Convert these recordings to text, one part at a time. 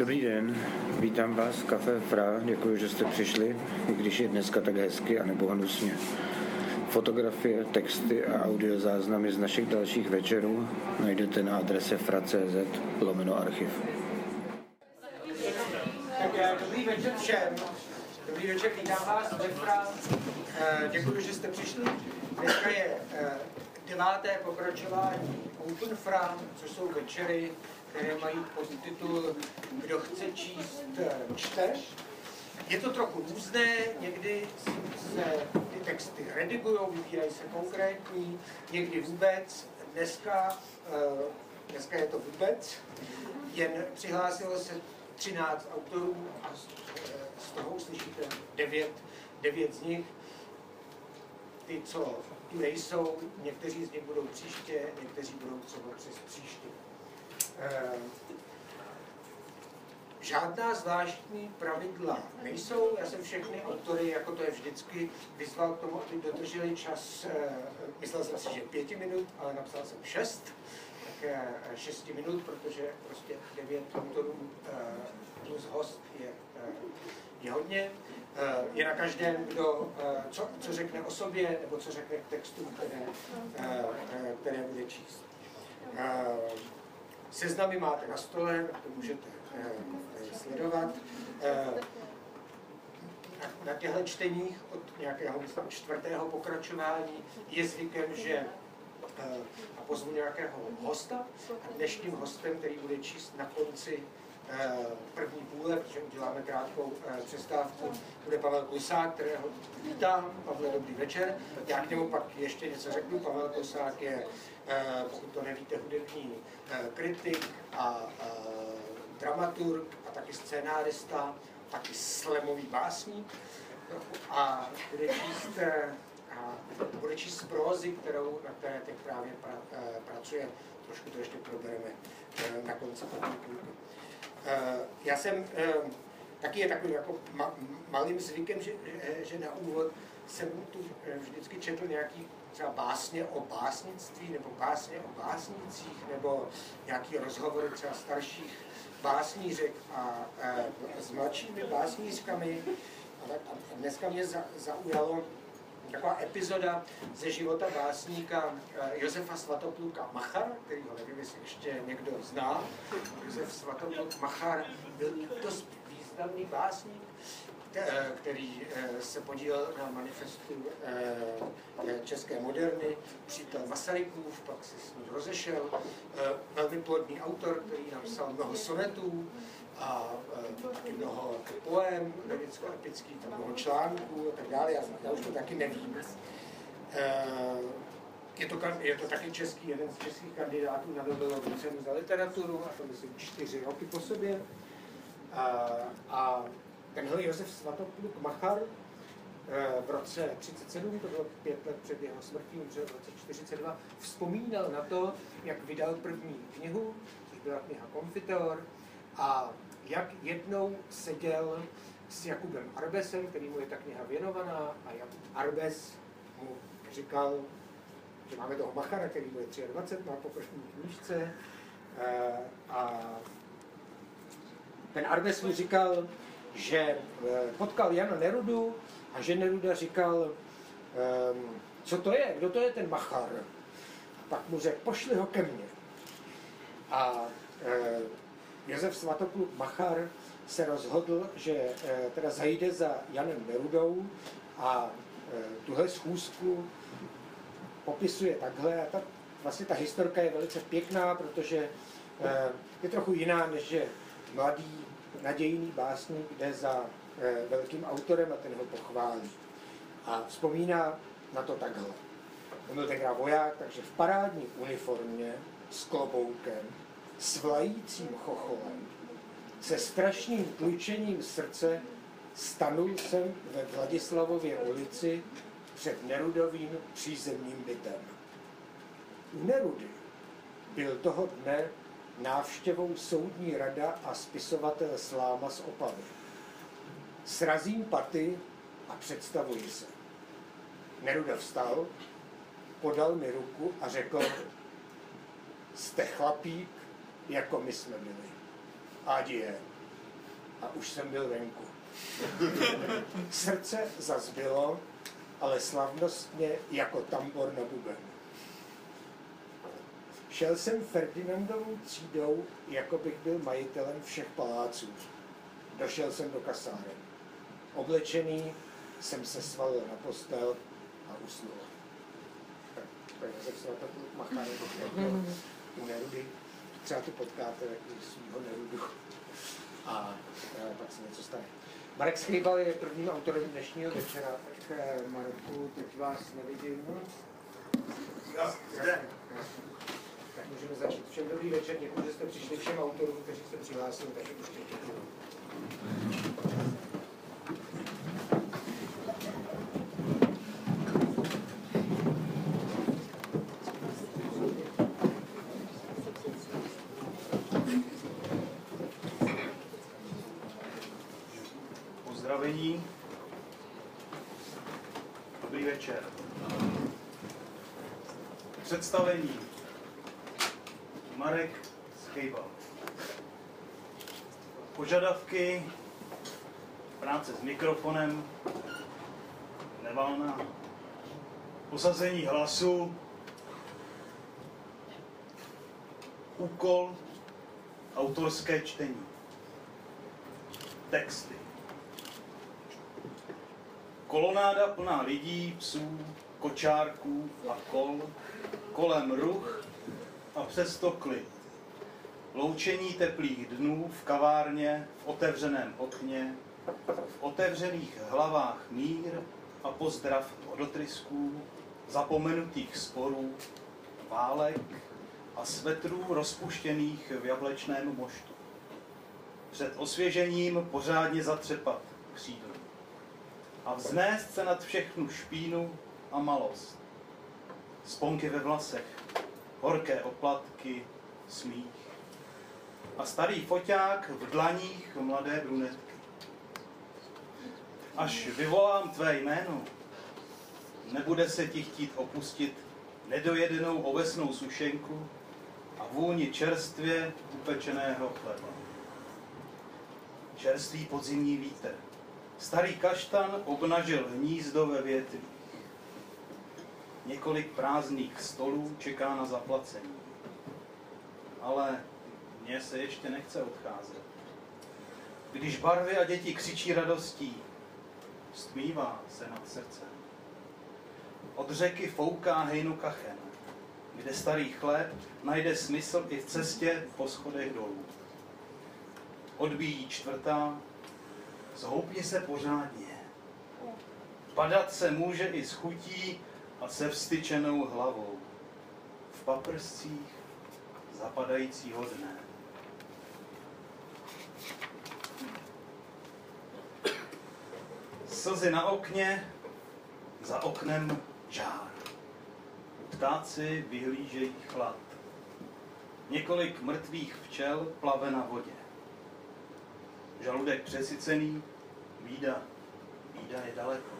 Dobrý den, vítám vás v Café Fra, děkuji, že jste přišli, i když je dneska tak hezky a nebo hnusně. Fotografie, texty a audiozáznamy z našich dalších večerů najdete na adrese fra.cz lomeno archiv. Dobrý večer všem. Dobrý večer, vítám vás ve. Eh, Děkuji, že jste přišli. Dneska je eh, deváté pokračování Open Fra, což jsou večery, které mají podtitul Kdo chce číst, čte. Je to trochu různé, někdy se ty texty redigují, vybírají se konkrétní, někdy vůbec. Dneska, eh, dneska je to vůbec, jen přihlásilo se 13 autorů a z, eh, toho uslyšíte 9, 9 z nich. Ty, co tu nejsou, někteří z nich budou příště, někteří budou třeba přes příště. Eh, Žádná zvláštní pravidla nejsou. Já jsem všechny autory, jako to je vždycky, vyzval k tomu, aby dodrželi čas. eh, Myslel jsem si, že pěti minut, ale napsal jsem šest. Tak eh, šesti minut, protože prostě devět autorů plus host je, je hodně. Je na každém, kdo co, co řekne o sobě, nebo co řekne k textu, které, které bude číst. Seznamy máte na stole, tak to můžete eh, sledovat. Eh, na- těchto čteních od nějakého myslím, čtvrtého pokračování je zvykem, že eh, a pozvu nějakého hosta. A dnešním hostem, který bude číst na konci první půle, protože uděláme krátkou eh, přestávku, bude Pavel Klusák, kterého vítám. Pavle, dobrý večer. Já k němu pak ještě něco řeknu. Pavel Klusák je, eh, pokud to nevíte, hudební eh, kritik a eh, dramaturg a taky scénárista, taky slemový básník a bude číst, eh, a bude číst z prózy, kterou, na které teď právě pra, eh, pracuje. Trošku to ještě probereme eh, na konci. Eh, Já jsem, eh, taky je takovým jako ma, malým zvykem, že, že- na úvod jsem tu eh, vždycky četl nějaký třeba básně o básnictví, nebo básně o básnicích, nebo nějaký rozhovor třeba starších básnířek a eh, s mladšími básnířkami. A, tak, a dneska mě za, zaujalo taková epizoda ze života básníka eh, Josefa Svatopluka Machar, který ho nevím, jestli ještě někdo zná. Josef Svatopluk Machar byl dost významný básník, eh, který eh, se podílel na manifestu české moderny, přítel Masarykův, pak se s ním rozešel, velmi plodný autor, který napsal mnoho sonetů a eh, mnoho poem, liricko-epických, mnoho článků a tak dále, já, já už to taky nevím. Eh, Je to, je to taky český, jeden z českých kandidátů na Nobelovu cenu za literaturu, a to myslím čtyři roky po sobě. A, a tenhle Josef Svatopluk Machar eh, v roce 37, to bylo pět let před jeho smrtí, v roce 42, vzpomínal na to, jak vydal první knihu, což byla kniha Konfiteor, a jak jednou seděl s Jakubem Arbesem, který mu je ta kniha věnovaná, a Jakub Arbes mu říkal, že máme toho Machara, který bude 23, má po první knížce, eh, a ten Arbes mu říkal, že eh, potkal Jana Nerudu a že Neruda říkal, ehm, co to je, kdo to je ten Machar. Pak mu řekl, pošli ho ke mně. A eh, Josef Svatopluk Machar se rozhodl, že eh, teda zajde za Janem Nerudou a eh, tuhle schůzku popisuje takhle. A ta, vlastně ta historka je velice pěkná, protože eh, je trochu jiná, než že mladý, nadějný básník jde za velkým autorem a ten ho pochválí. A vzpomíná na to takhle. On byl tenkrát voják, takže v parádní uniformě s kloboukem, s vlajícím chocholem, se strašným tlučením srdce stanul jsem ve Vladislavově ulici před Nerudovým přízemním bytem. U Nerudy byl toho dne návštěvou soudní rada a spisovatel Sláma z Opavy. Srazím paty a představuji se. Neruda vstal, podal mi ruku a řekl, jste chlapík, jako my jsme byli. Ať je. a už jsem byl venku. Srdce zazbylo, ale slavnostně jako tambor na buben. Šel jsem Ferdinandovou třídou, jako bych byl majitelem všech paláců. Došel jsem do kasáren. Oblečený jsem se svalil na postel a usnul. Tak, tak se to machání u Nerudy. Třeba tu potkáte svýho Nerudu a e, pak se něco stane. Marek Schrýbal je prvním autorem dnešního večera, tak e, Marku, teď vás nevidím. Já, tak můžeme začít. Všem dobrý večer, děkuji, že jste přišli všem autorům, kteří se přihlásili, takže už děkuji. Pozdravení. Dobrý večer. Představení. Marek Schejbal. Požadavky, práce s mikrofonem, nevalná, posazení hlasu, úkol, autorské čtení, texty. Kolonáda plná lidí, psů, kočárků a kol, kolem ruch a přesto klid. Loučení teplých dnů v kavárně, v otevřeném okně, v otevřených hlavách mír a pozdrav od otrisků, zapomenutých sporů, válek a svetrů rozpuštěných v jablečném moštu. Před osvěžením pořádně zatřepat křídlo a vznést se nad všechnu špínu a malost. Sponky ve vlasech, horké oplatky, smích. A starý foťák v dlaních mladé brunetky. Až vyvolám tvé jméno, nebude se ti chtít opustit nedojedenou ovesnou sušenku a vůni čerstvě upečeného chleba. Čerstvý podzimní vítr. Starý kaštan obnažil hnízdo ve větví. Několik prázdných stolů čeká na zaplacení. Ale mně se ještě nechce odcházet. Když barvy a děti křičí radostí, stmívá se nad srdcem. Od řeky fouká hejnu kachen, kde starý chléb najde smysl i v cestě po schodech dolů. Odbíjí čtvrtá, zhoupni se pořádně. Padat se může i s chutí a se vstyčenou hlavou. V paprscích zapadajícího dne. Slzy na okně, za oknem žár. Ptáci vyhlížejí chlad. Několik mrtvých včel plave na vodě. Žaludek přesycený, bída, bída je daleko.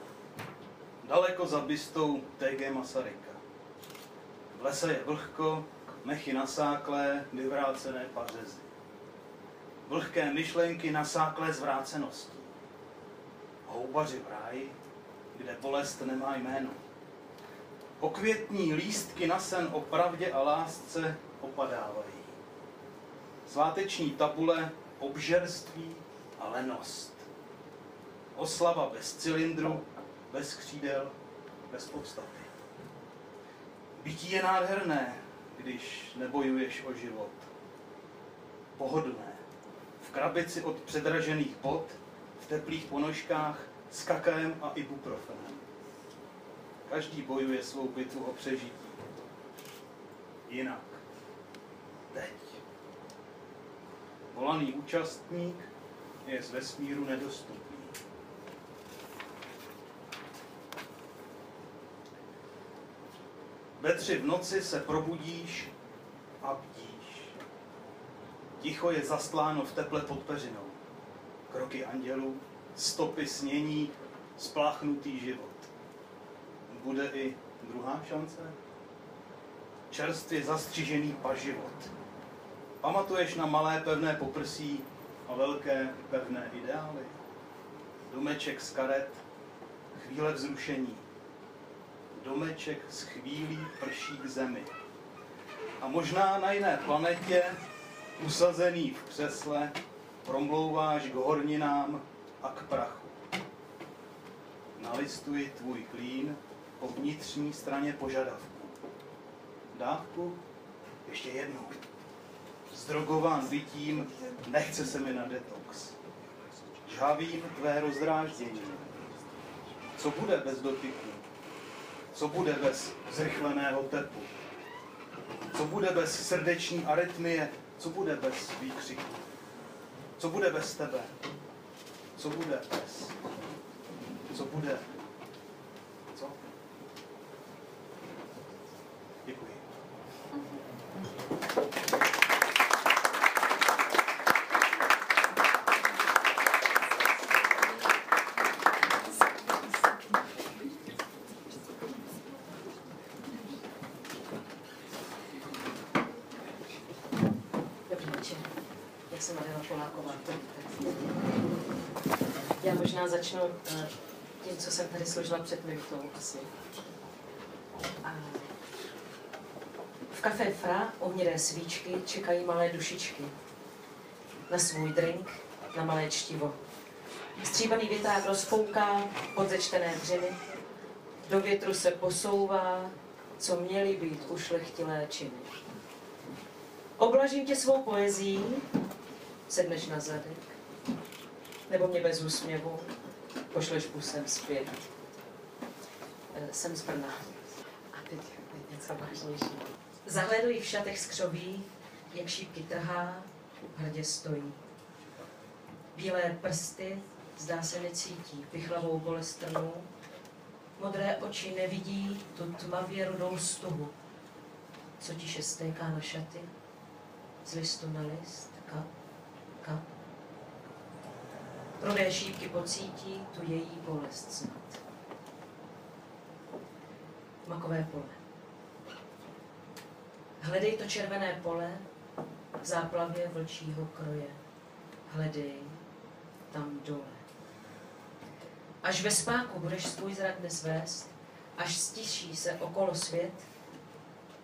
Daleko za bystou TG Masaryka. V lese je vlhko, mechy nasáklé, vyvrácené pařezy. Vlhké myšlenky nasáklé zvráceností. Houbaři v ráji, kde bolest nemá jméno. Okvětní lístky na sen o pravdě a lásce opadávají. Sváteční tabule obžerství a lenost. Oslava bez cylindru, bez křídel, bez podstaty. Bytí je nádherné, když nebojuješ o život. Pohodlné. V krabici od předražených bod, teplých ponožkách, s kakaem a ibuprofenem. Každý bojuje svou bitvu o přežití. Jinak. Teď. Volaný účastník je z vesmíru nedostupný. Ve tři v noci se probudíš a bdíš. Ticho je zastláno v teple pod peřinou. Kroky andělů, stopy snění, spláchnutý život. Bude i druhá šance? Čerstvě zastřižený paživot. Pamatuješ na malé pevné poprsí a velké pevné ideály. Domeček z karet, chvíle vzrušení. Domeček z chvílí prší k zemi. A možná na jiné planetě, usazený v křesle, promlouváš k horninám a k prachu. Nalistuji tvůj klín po vnitřní straně požadavku. Dávku? Ještě jednou. Zdrogován bytím, nechce se mi na detox. Žhavím tvé rozdráždění. Co bude bez dotyku? Co bude bez zrychleného tepu? Co bude bez srdeční arytmie? Co bude bez výkřiku? Co bude bez tebe? Co bude bez? Co bude? Co? Děkuji. Dobrý večer. Já jsem Adela Poláková. Já možná začnu eh, tím, co jsem tady složila před minutou asi. V kafe Fra ohnědé svíčky čekají malé dušičky. Na svůj drink, na malé čtivo. Stříbaný větrák rozfouká podzečtené dřiny. Do větru se posouvá, co měly být ušlechtilé činy. Oblažím tě svou poezí, sedneš na zadek, nebo mě bez úsměvu pošleš pusem zpět. Eh, Jsem z Brna. A teď, něco vážnější. Zahlédl v šatech skřoví, jak šípky trhá, hrdě stojí. Bílé prsty, zdá se necítí, pichlavou bolestrnou. Modré oči nevidí tu tmavě rudou stuhu, co tiše stéká na šaty, z listu na list, kap, kap. Rudé šípky pocítí tu její bolest snad. Makové pole. Hledej to červené pole v záplavě vlčího kroje. Hledej tam dole. Až ve spáku budeš svůj zrak dnes vést, až stiší se okolo svět,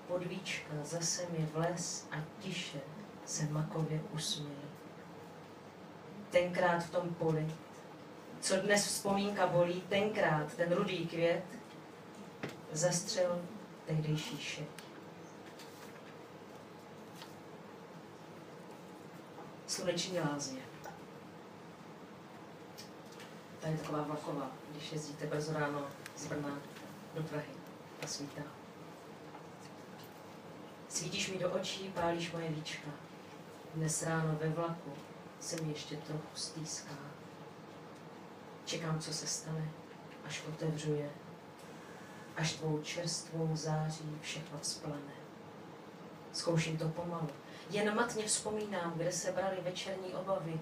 podvíčka zase mi vles a tiše se makově usměje. Tenkrát v tom poli, co dnes vzpomínka bolí, tenkrát ten rudý květ zastřel tehdejší šeť. Sluneční lázně. Tady je taková vlaková, když jezdíte brzo ráno z Brna do Prahy a svítá. Svítíš mi do očí, pálíš moje víčka. Dnes ráno ve vlaku se mi ještě trochu stýská. Čekám, co se stane, až otevřu je. Až tvou čerstvou září všechno vzplane. Zkouším to pomalu. Jen matně vzpomínám, kde se brali večerní obavy,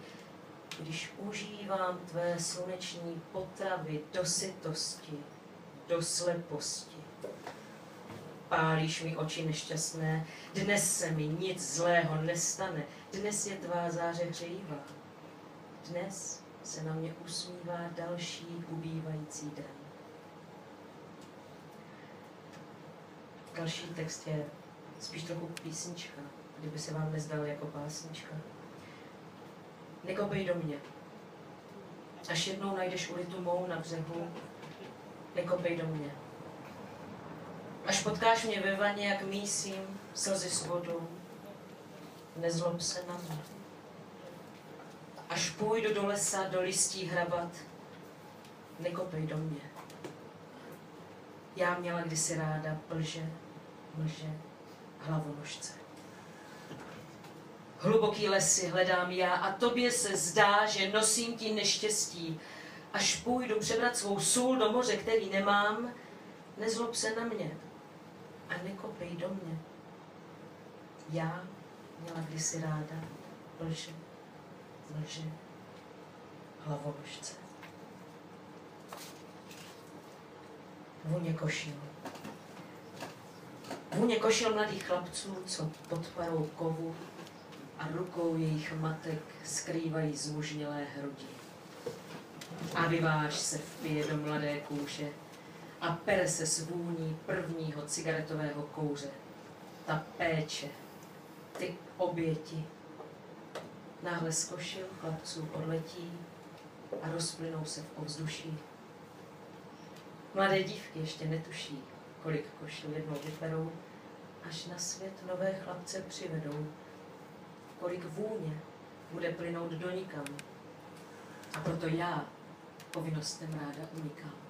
když užívám tvé sluneční potravy do sytosti, do sleposti. Pálíš mi oči nešťastné, dnes se mi nic zlého nestane, dnes je tvá záře hřejivá. Dnes se na mě usmívá další ubývající den. Další text je spíš trochu písnička, kdyby se vám nezdal jako básnička. Nekopej do mě. Až jednou najdeš ulitu mou na břehu, nekopej do mě. Až potkáš mě ve vaně, jak mísím slzy s vodou, nezlob se na mě. Až půjdu do lesa, do listí hrabat, nekopej do mě. Já měla kdysi ráda plže, mlže, hlavonožce. Hluboký lesy hledám já a tobě se zdá, že nosím ti neštěstí. Až půjdu přebrat svou sůl do moře, který nemám, nezlob se na mě a nekopej do mě. Já měla kdysi ráda lže, lže, hlavoložce. Vůně košil. Vůně košil mladých chlapců, co pod parou kovu a rukou jejich matek skrývají zmužnělé hrudi. A vyváž se vpije do mladé kůže a pere se s vůní prvního cigaretového kouře. Ta péče, ty oběti. Náhle z košil chlapců odletí a rozplynou se v ovzduší. Mladé dívky ještě netuší, kolik košil jednou vyperou, až na svět nové chlapce přivedou. Kolik vůně bude plynout do nikam. A proto já povinnostem ráda unikám.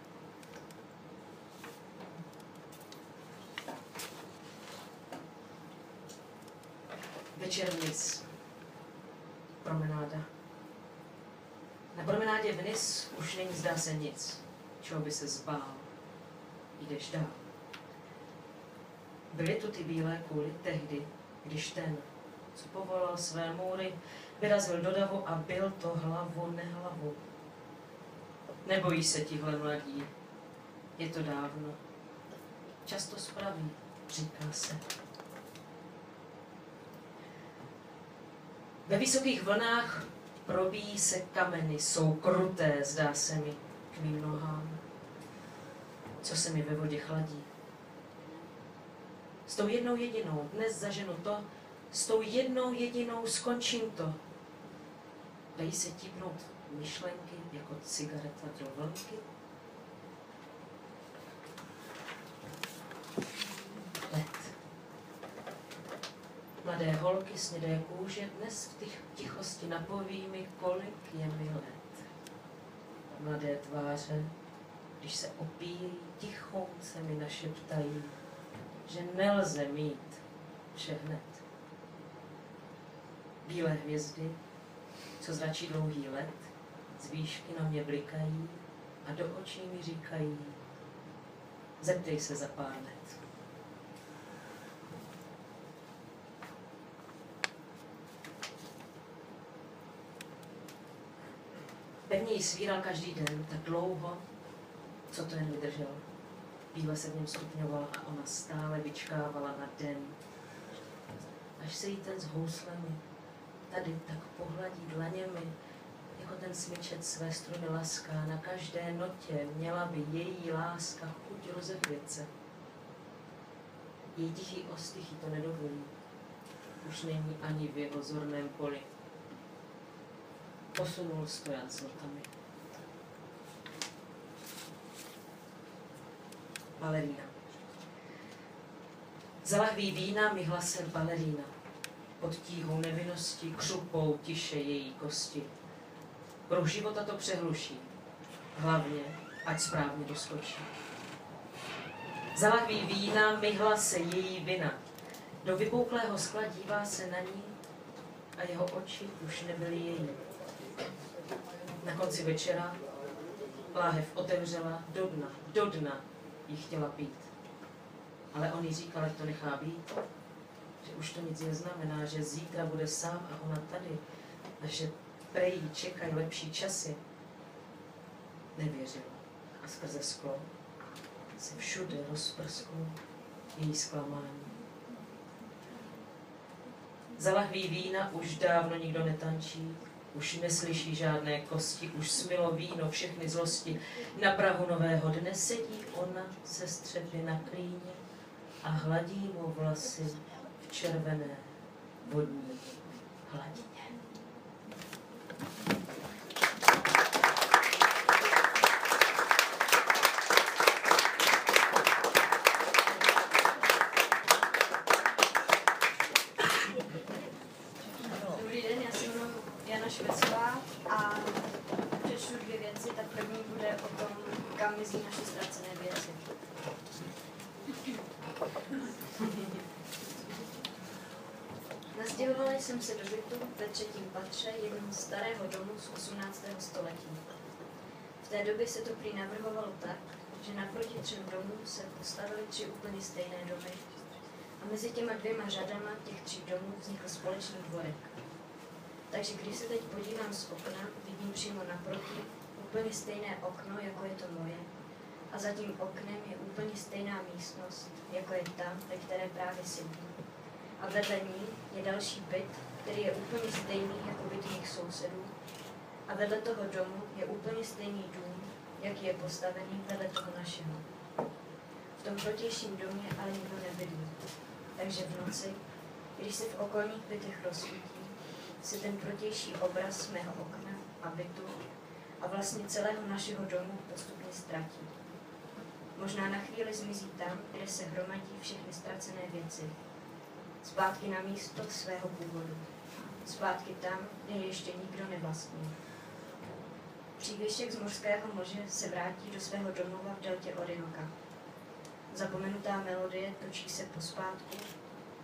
Večer. Promenáda. Na promenádě vniz už není zdá se nic, čeho by se zbál. Jdeš dál. Byly tu ty bílé kuly tehdy, když ten, co povolal své můry, vyrazil do davu a byl to hlavu nehlavu. Nebojí se tihle mladí, je to dávno. Často spraví, říká se. Ve vysokých vlnách probíjí se kameny, jsou kruté, zdá se mi, k mým nohám. Co se mi ve vodě chladí. S tou jednou jedinou dnes zaženu to, s tou jednou jedinou skončím to. Dají se típnout myšlenky jako cigareta do vlnky? Let. Mladé holky snědé kůže dnes v tichosti napoví mi, kolik je mi let. Mladé tváře, když se opíjí, tichouce mi našeptají, že nelze mít vše hned. Bílé hvězdy, co zračí dlouhý let, z výšky na mě blikají a do očí mi říkají, zeptej se za pár let. Pevně jí svíral každý den, tak dlouho, co to jen vydržel. Bíle se v něm stupňovala a ona stále vyčkávala na den. Až se jí ten s houslemi tady tak pohladí dlaněmi, jako ten smyčet své struny laská, na každé notě měla by její láska chuť rozehvět se. Její tichý ostych to nedovolí. Už není ani v jeho zorném poli. Posunul s notami. Balerína. Za lahví vína mi hlasem balerína. Pod tíhou nevinnosti křupou tiše její kosti. Pro života to přehluší. Hlavně, ať správně doskočí. Za lahví vína myhla se její vina. Do vypouklého skla dívá se na ní a jeho oči už nebyly její. Na konci večera láhev otevřela do dna, do dna jí chtěla pít. Ale on jí říkal, že to nechá být, že už to nic neznamená, že zítra bude sám a ona tady a že prej čekají lepší časy. Nevěřila a skrze sklo se všude rozprsklo její zklamání. Za lahví vína už dávno nikdo netančí, už neslyší žádné kosti, už smilo víno všechny zlosti. Na prahu nového dne sedí ona se střepy na klíně a hladí mu vlasy v červené vodní hladině. Dobrý den, já se jmenuji Jana Švecová a přečtu dvě věci. Tak první bude o tom, kam mizí naše ztracené věci. Nastěhovala jsem se do bytu ve třetím patře jednoho starého domu z 18. století. V té době se to prý navrhovalo tak, že naproti třem domům se postavily tři úplně stejné domy a mezi těma dvěma řadama těch tří domů vznikl společný dvorek. Takže když se teď podívám z okna, vidím přímo naproti úplně stejné okno, jako je to moje. A za tím oknem je úplně stejná místnost, jako je ta, ve které právě sedím. A vedle ní je další byt, který je úplně stejný jako byt mých sousedů, a vedle toho domu je úplně stejný dům, jaký je postavený vedle toho našeho. V tom protějším domě ale nikdo nebydlí. Takže v noci, když se v okolních bytech rozsvítí, se ten protější obraz mého okna a bytu a vlastně celého našeho domu postupně ztratí. Možná na chvíli zmizí tam, kde se hromadí všechny ztracené věci. Zpátky na místo svého původu. Zpátky tam, kde ještě nikdo nevlastní. Přívěšek z mořského moře se vrátí do svého domova v deltě Orinoka. Zapomenutá melodie točí se pospátku,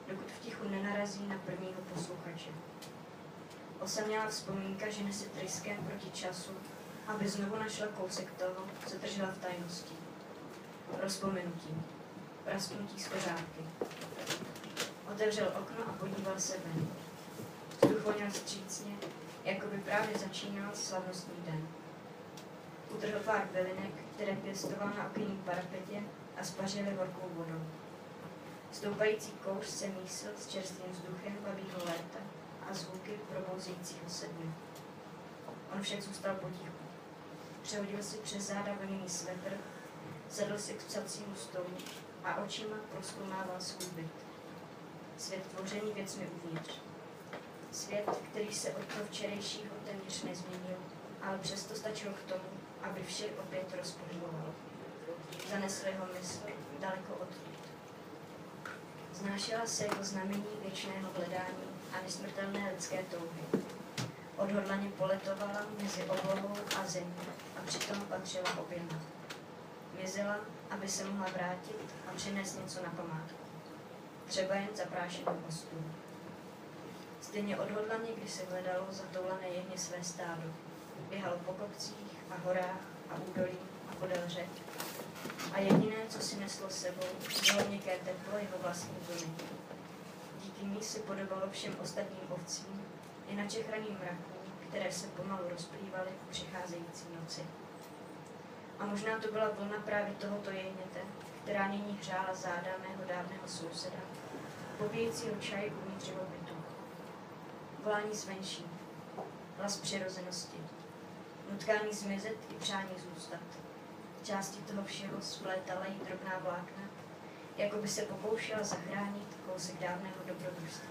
dokud v tichu nenarazí na prvního posluchače. Osamělá vzpomínka žene se tryskem proti času, aby znovu našla kousek toho, co držela v tajnosti. Rozpomenutí. Prasknutí z kořádky. Otevřel okno a podíval se ven. Voněl střícně, jako by právě začínal slavnostní den. Utrhl pár bylinek, které pěstoval na okenním parapetě a spařili horkou vodou. Stoupající kouř se mísil s čerstvým vzduchem babího léta a zvuky probouzejícího se dne. On však zůstal potichu. Přehodil si přes záda vlněný svetr, sedl si k psacímu stolu a očima proskoumával svůj byt. Svět tvoření věcmi uvnitř. Svět, který se od toho včerejšího téměř nezměnil, ale přesto stačilo k tomu, aby vše opět rozpohybovalo. Zanesl jeho mysl daleko odtud. Znášela se jako znamení věčného hledání a nesmrtelné lidské touhy. Odhodlaně poletovala mezi oblohou a zemí a přitom patřila oběma. Mizela, aby se mohla vrátit a přinést něco na památku. Třeba jen zaprášenou ostu. Stejně odhodlaně, když se hledalo zatoulané jehně své stádo. Běhalo po kopcích a horách a údolí a podél řek. A jediné, co si neslo sebou, bylo měkké teplo jeho vlastní vlny. Díky ní si podobalo všem ostatním ovcím i na čechraným mraků, které se pomalu rozplývaly v přicházející noci. A možná to byla vlna právě tohoto jehněte, která nyní hřála záda mého dávného souseda, pobíjejícího čaj uvnitř jeho bytu. Volání zvenší, hlas přirozenosti, nutkání zmizet i přání zůstat. Části toho všeho splétala jí drobná vlákna, jako by se pokoušela zachránit kousek dávného dobrodružství.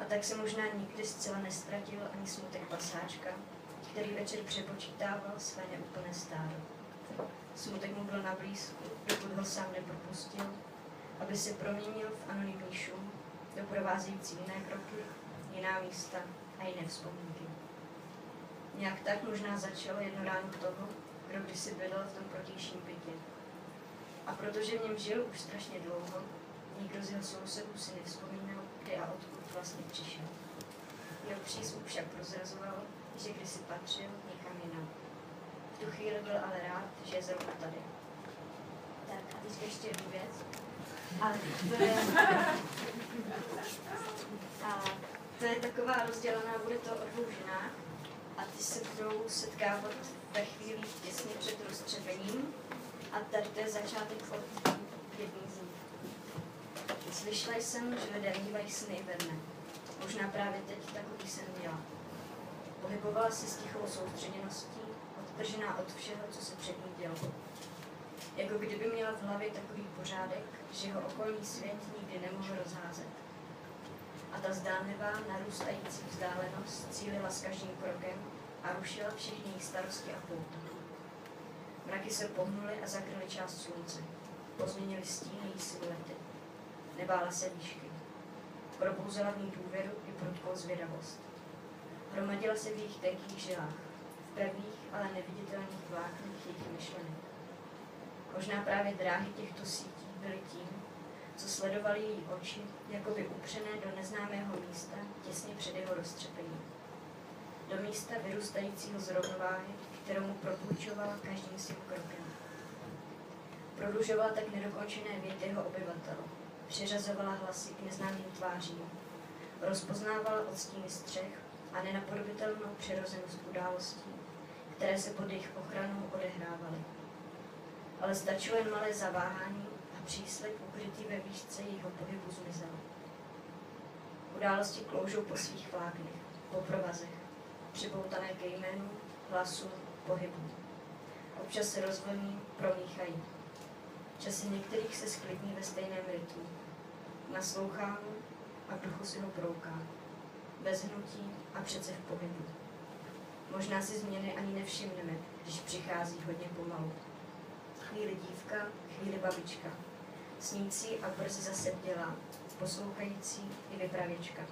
A tak se možná nikdy zcela nestratil ani smutek pasáčka, který večer přepočítával své neúplné stádo. Smutek mu byl na blízku, dokud ho sám nepropustil, aby se proměnil v anonymní šum, doprovázející jiné kroky, jiná místa a jiné vzpomínky. Nějak tak možná začalo jedno ráno toho, kdo kdysi bydlel v tom protějším bytě. A protože v něm žil už strašně dlouho, nikdo z jeho sousedů si nevzpomínal, kde a odkud vlastně přišel. Jeho přízvuk však prozrazoval, že kdysi patřil někam jinam. V tu chvíli byl ale rád, že je zrovna tady. Tak a teď ještě jednu věc. Ale to je, a to je taková rozdělená, bude to o dvou ženách a ty se budou setkávat ve chvíli těsně před roztřepením a tady to je začátek od jedné z nich. Slyšela jsem, že lidé mívají sny ve dne. Možná právě teď takový sen měla. Pohybovala se s tichou soustředěností, odtržená od všeho, co se před ní dělo. Jako kdyby měla v hlavě takový pořádek, že ho okolní svět nikdy nemohl zdánlivá, narůstající vzdálenost cílila s každým krokem a rušila všechny jejich starosti a pouta. Mraky se pohnuly a zakryly část slunce. Pozměnily stíny její siluety. Nebála se výšky. Probouzela v ní důvěru i prudkou zvědavost. Hromadila se v jejich tenkých žilách, v pevných, ale neviditelných vláknech jejich myšlenek. Možná právě dráhy těchto sítí byly tím, co sledovali její oči, jako by upřené do neznámého místa těsně před jeho roztřepením. Do místa vyrůstajícího z rovnováhy, kterou mu propůjčovala každým svým krokem. Prodlužovala tak nedokončené věty jeho obyvatel, přiřazovala hlasy k neznámým tvářím, rozpoznávala odstíny střech a nenapodobitelnou přirozenost událostí, které se pod jejich ochranou odehrávaly. Ale stačilo jen malé zaváhání příslip ukrytý ve výšce jejího pohybu zmizel. Události kloužou po svých vláknech, po provazech, připoutané ke jménu, hlasu, pohybu. Občas se rozvlní, promíchají. Časy některých se sklidní ve stejném rytmu. Naslouchám a v duchu si ho proukám. Bez hnutí a přece v pohybu. Možná si změny ani nevšimneme, když přichází hodně pomalu. Chvíli dívka, chvíli babička. Snící a brzy zase dělá, poslouchající i vypravěčka.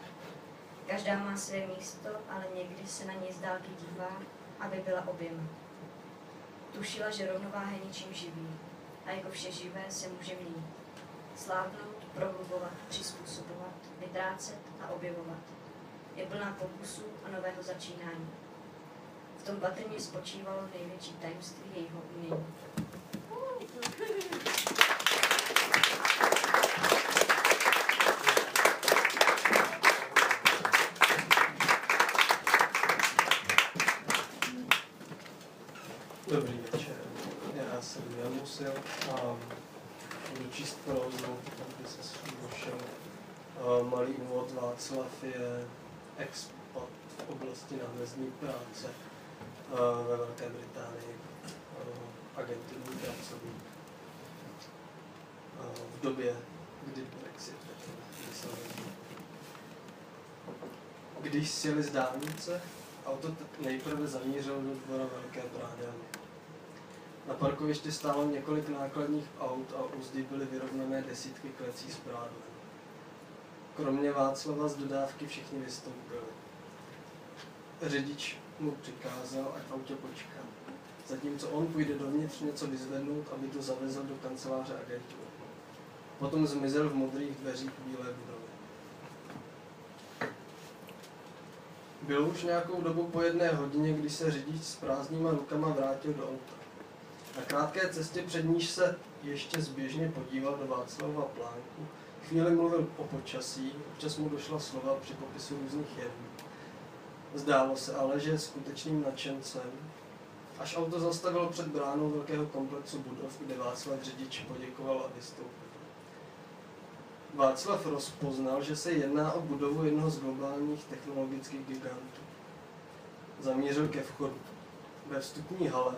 Každá má své místo, ale někdy se na něj z dálky dívá, aby byla oběma. Tušila, že rovnováha je ničím živý a jako vše živé se může měnit. Slábnout, prohlubovat, přizpůsobovat, vytrácet a objevovat. Je plná pokusů a nového začínání. V tom patrně spočívalo největší tajemství jejího umění. Dobrý večer. Já jsem Jan Musil a budu číst prózu, aby se s tím došel. Malý úvod Václav je expat v oblasti námezdní práce ve Velké Británii, agenturní pracovník. V době, kdy Brexit. Když sjeli z dálnice, auto nejprve zamířilo do dvora Velké brány. Na parkovišti stálo několik nákladních aut a uzdy byly vyrovnané desítky klecí s prádlem. Kromě Václava z dodávky všichni vystoupili. Řidič mu přikázal, ať v autě počká. Zatímco on půjde dovnitř něco vyzvednout, aby to zavezl do kanceláře agentury. Potom zmizel v modrých dveřích bílé budovy. Bylo už nějakou dobu po jedné hodině, kdy se řidič s prázdnýma rukama vrátil do auta. Na krátké cestě před níž se ještě zběžně podíval do Václava plánku, chvíli mluvil o počasí, občas mu došla slova při popisu různých jevů. Zdálo se ale, že je skutečným nadšencem, až auto zastavilo před bránou velkého komplexu budov, kde Václav řidič poděkoval a vystoupil. Václav rozpoznal, že se jedná o budovu jednoho z globálních technologických gigantů. Zamířil ke vchodu. Ve vstupní hale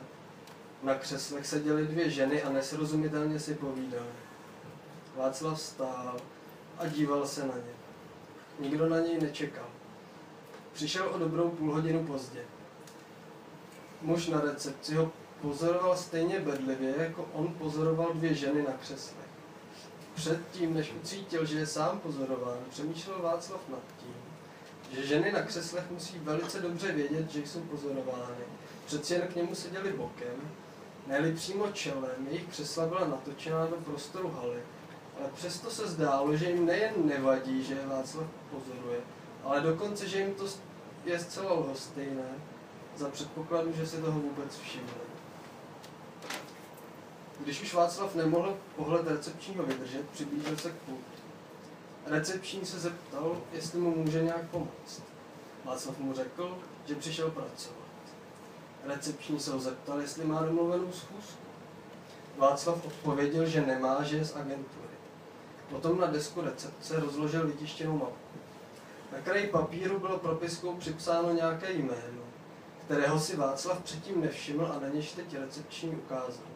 na křeslech seděly dvě ženy a nesrozumitelně si povídali. Václav stál a díval se na ně. Nikdo na něj nečekal. Přišel o dobrou půl hodinu pozdě. Muž na recepci ho pozoroval stejně bedlivě, jako on pozoroval dvě ženy na křeslech. Předtím, než ucítil, že je sám pozorován, přemýšlel Václav nad tím, že ženy na křeslech musí velice dobře vědět, že jsou pozorovány. Přeci jen k němu seděli bokem, ne přímo čelem, jejich křesla byla natočená do prostoru haly, ale přesto se zdálo, že jim nejen nevadí, že je Václav pozoruje, ale dokonce, že jim to je zcela lhostejné, za předpokladu, že si toho vůbec všimne. Když už Václav nemohl pohled recepčního vydržet, přiblížil se k pultu. Recepční se zeptal, jestli mu může nějak pomoct. Václav mu řekl, že přišel pracovat. Recepční se ho zeptal, jestli má domluvenou schůzku. Václav odpověděl, že nemá, že je z agentury. Potom na desku recepce rozložil vytištěnou mapku. Na kraji papíru bylo propiskou připsáno nějaké jméno, kterého si Václav předtím nevšiml a na něž teď recepční ukázal.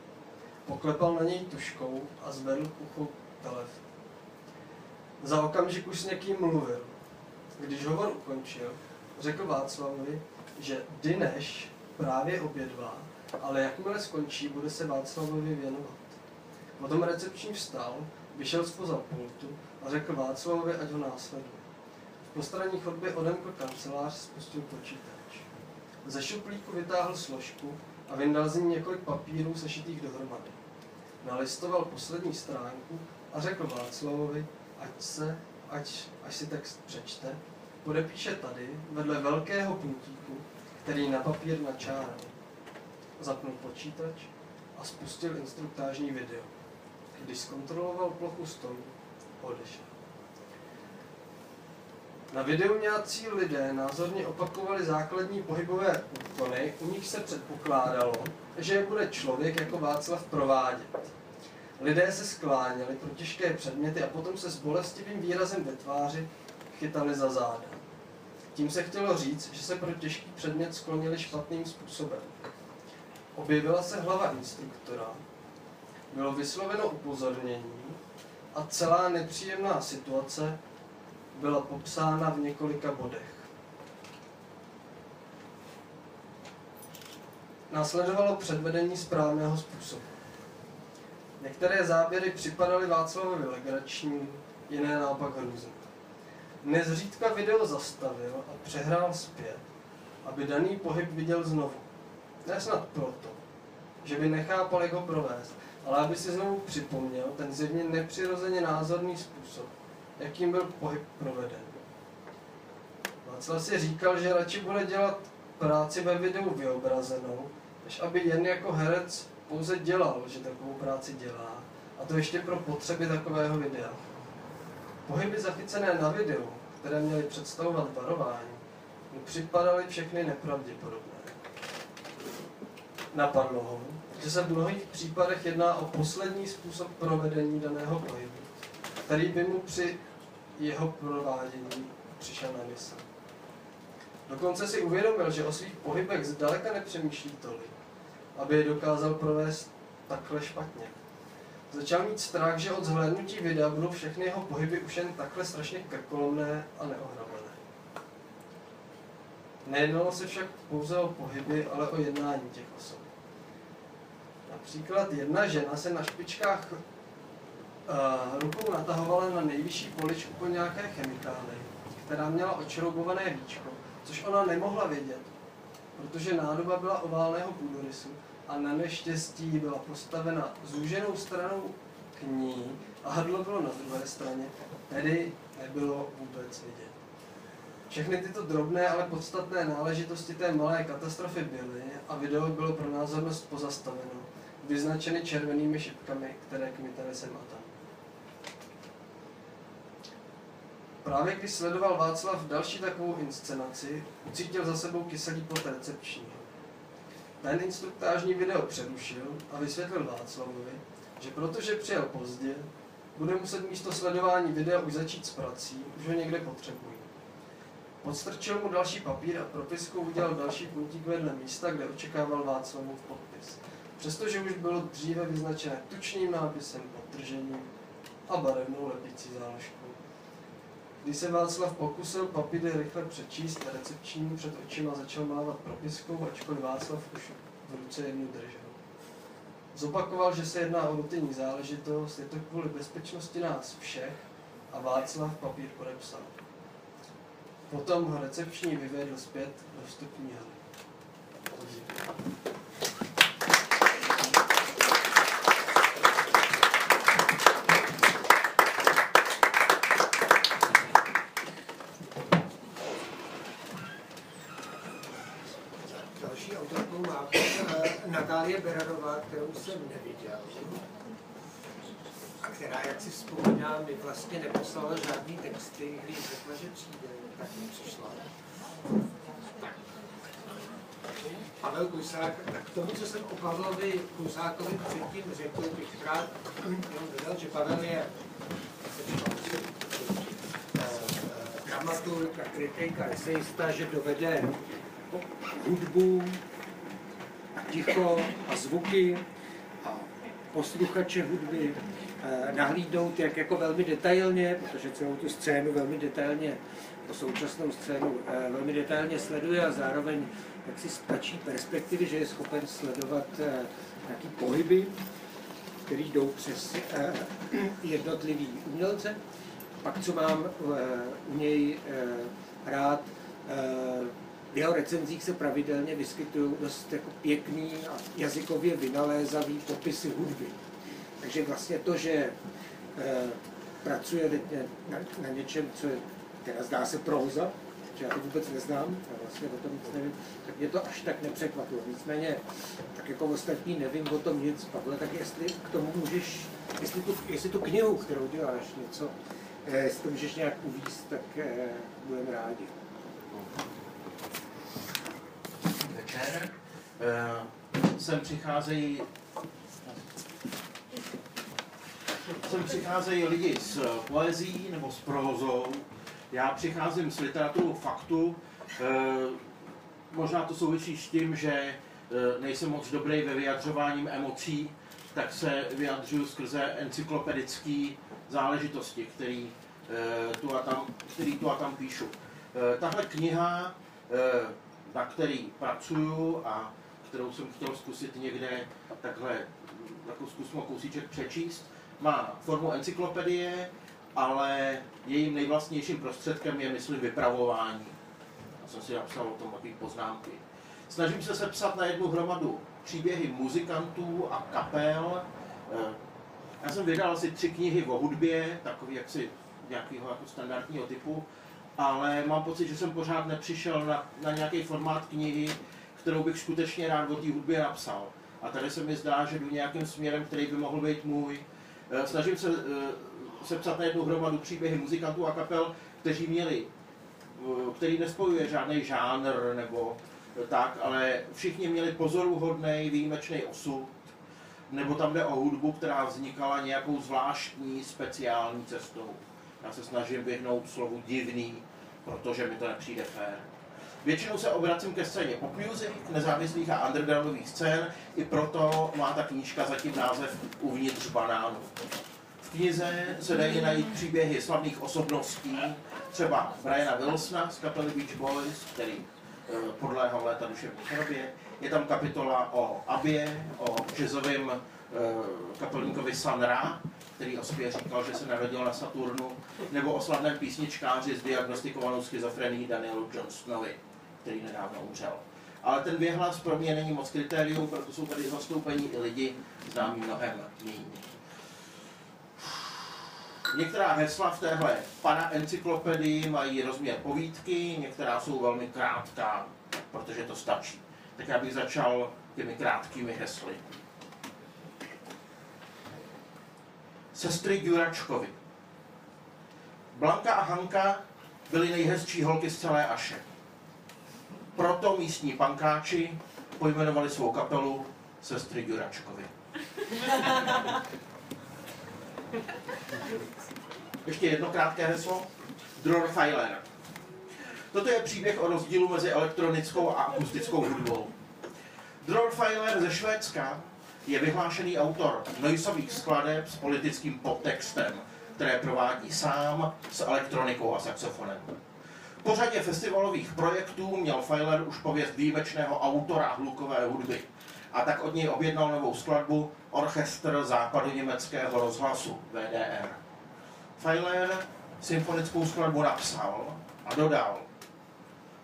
Poklepal na něj tuškou a zvedl k uchu telefon. Za okamžik už s někým mluvil. Když hovor ukončil, řekl Václavovi, že Dineš právě obědvá, ale jakmile skončí, bude se Václavovi věnovat. Potom recepční vstal, vyšel spoza pultu a řekl Václavovi, ať ho následuje. V postranní chodbě odemkl kancelář, spustil počítač. Ze šuplíku vytáhl složku a vyndal z ní několik papírů sešitých dohromady. Nalistoval poslední stránku a řekl Václavovi, ať se, ať, až si text přečte, podepíše tady, vedle velkého puntíku, který na papír načáral. Zapnul počítač a spustil instruktážní video. Když zkontroloval plochu stolu, odešel. Na videu nějací lidé názorně opakovali základní pohybové úkony, u nich se předpokládalo, že je bude člověk jako Václav provádět. Lidé se skláněli pro těžké předměty a potom se s bolestivým výrazem ve tváři chytali za záda. Tím se chtělo říct, že se pro těžký předmět sklonili špatným způsobem. Objevila se hlava instruktora, bylo vysloveno upozornění a celá nepříjemná situace byla popsána v několika bodech. Následovalo předvedení správného způsobu. Některé záběry připadaly Václavovi legrační, jiné naopak hrůzné. Nezřídka video zastavil a přehrál zpět, aby daný pohyb viděl znovu. Ne snad proto, že by nechápal, jak ho provést, ale aby si znovu připomněl ten zjevně nepřirozeně názorný způsob, jakým byl pohyb proveden. Václav si říkal, že radši bude dělat práci ve videu vyobrazenou, než aby jen jako herec pouze dělal, že takovou práci dělá, a to ještě pro potřeby takového videa. Pohyby zachycené na videu, které měly představovat varování, mu připadaly všechny nepravděpodobné. Napadlo ho, že se v mnohých případech jedná o poslední způsob provedení daného pohybu, který by mu při jeho provádění přišel na mysl. Dokonce si uvědomil, že o svých pohybech zdaleka nepřemýšlí tolik, aby je dokázal provést takhle špatně. Začal mít strach, že od zhlédnutí videa budou všechny jeho pohyby už jen takhle strašně krkolomné a neohrabané. Nejednalo se však pouze o pohyby, ale o jednání těch osob. Například jedna žena se na špičkách uh, rukou natahovala na nejvyšší poličku po nějaké chemikály, která měla očroubované víčko, což ona nemohla vědět, protože nádoba byla oválného půdorysu a na neštěstí byla postavena zúženou stranou k ní a hrdlo bylo na druhé straně, tedy nebylo vůbec vidět. Všechny tyto drobné, ale podstatné náležitosti té malé katastrofy byly a video bylo pro názornost pozastaveno, vyznačeny červenými šipkami, které kmitaly sem a tam. Právě když sledoval Václav další takovou inscenaci, ucítil za sebou kyselý pot Ten instruktážní video přerušil a vysvětlil Václavovi, že protože přijel pozdě, bude muset místo sledování videa už začít s prací, už ho někde potřebují. Podstrčil mu další papír a propiskou udělal další puntík vedle místa, kde očekával Václavův podpis. Přestože už bylo dříve vyznačené tučným nápisem podtržením a barevnou lepící záložkou. Když se Václav pokusil papíry rychle přečíst, recepční před očima začal mávat propiskou, ačkoliv Václav už v ruce jednu držel. Zopakoval, že se jedná o rutinní záležitost, je to kvůli bezpečnosti nás všech a Václav papír podepsal. Potom ho recepční vyvedl zpět do vstupní haly. Další autorkou má eh, Berarová, kterou jsem neviděl. A která, jak si vzpomínám, mi vlastně neposlala žádný texty, když řekla, že přijde, tak mi přišla. Pavel Kusák, tak k tomu, co jsem o Pavlovi Kusákovi předtím řekl, bych rád dodal, že Pavel je eh, dramaturg a kritik a esejista, že dovede hudbu, ticho a zvuky a posluchače hudby eh, nahlídnout jak jako velmi detailně, protože celou tu scénu velmi detailně, tu současnou scénu eh, velmi detailně sleduje a zároveň jak si stačí perspektivy, že je schopen sledovat eh, nějaký pohyby, který jdou přes jednotlivý umělce. Pak, co mám u něj rád, v jeho recenzích se pravidelně vyskytují dost jako pěkný a jazykově vynalézavý popisy hudby. Takže vlastně to, že e, pracuje na, na něčem, co je, teda zdá se próza, že já to vůbec neznám, já vlastně o tom nic nevím, tak mě to až tak nepřekvapilo. Nicméně, tak jako ostatní nevím o tom nic, Pavle, tak jestli k tomu můžeš, jestli tu, jestli tu knihu, kterou děláš, něco, eh, jestli to můžeš nějak uvíct, tak eh, budeme rádi. Večer. Sem přicházejí sem přicházejí lidi s poezí nebo s prózou. Já přicházím s literaturou faktu, eh, možná to souvisí s tím, že eh, nejsem moc dobrý ve vyjadřováním emocí, tak se vyjadřuju skrze encyklopedické záležitosti, který, eh, tu a tam, který tu a tam píšu. Tahle kniha, na který pracuju a kterou jsem chtěl zkusit někde takhle, jako zkusmo kousíček přečíst, má formu encyklopedie, ale jejím nejvlastnějším prostředkem je, myslím, vypravování. Já jsem si napsal o tom takové poznámky. Snažím se sepsat na jednu hromadu příběhy muzikantů a kapel. Eh, já jsem vydal asi tři knihy o hudbě, takový jaksi nějakého jako standardního typu, ale mám pocit, že jsem pořád nepřišel na, na nějaký formát knihy, kterou bych skutečně rád o té hudbě napsal. A tady se mi zdá, že jdu nějakým směrem, který by mohl být můj. Eh, snažím se eh, sepsat na jednu hromadu příběhy muzikantů a kapel, kteří měli, eh, který nespojuje žádný žánr nebo tak, ale všichni měli pozoruhodný, výjimečný osud, nebo tam jde o hudbu, která vznikala nějakou zvláštní, speciální cestou. Já se snažím vyhnout slovu divný, protože mi to nepřijde fér. Většinou se obracím ke scéně pop music, nezávislých a undergroundových scén, i proto má ta knížka zatím název Uvnitř banánu. V knize se dají najít příběhy slavných osobností, třeba Briana Wilsona z kapely Beach Boys, který eh, podléhal léta duševní chorobě. Je tam kapitola o Abě, o jazzovém kapelníkovi Sun Ra, který o sobě říkal, že se narodil na Saturnu, nebo o slavném písničkáři s diagnostikovanou schizofrenií Danielu Johnstonovi který nedávno umřel. Ale ten věhlas pro mě není moc kritérium, proto jsou tady zastoupení i lidi známí mnohem méně. Některá hesla v téhle paraencyklopedii mají rozměr povídky, některá jsou velmi krátká, protože to stačí. Tak já bych začal těmi krátkými hesly. Sestry Juračkovi. Blanka a Hanka byly nejhezčí holky z celé Aše. Proto místní pankáči pojmenovali svou kapelu Sestry Juračkovi. Ještě jedno krátké heslo. Dror Feiler. Toto je příběh o rozdílu mezi elektronickou a akustickou hudbou. Dror Feiler ze Švédska je vyhlášený autor noisových skladeb s politickým podtextem, které provádí sám s elektronikou a saxofonem. Po řadě festivalových projektů měl Feiler už pověst výjimečného autora hlukové hudby a tak od něj objednal novou skladbu Orchestr západu německého rozhlasu VDR. Feiler symfonickou skladbu napsal a dodal.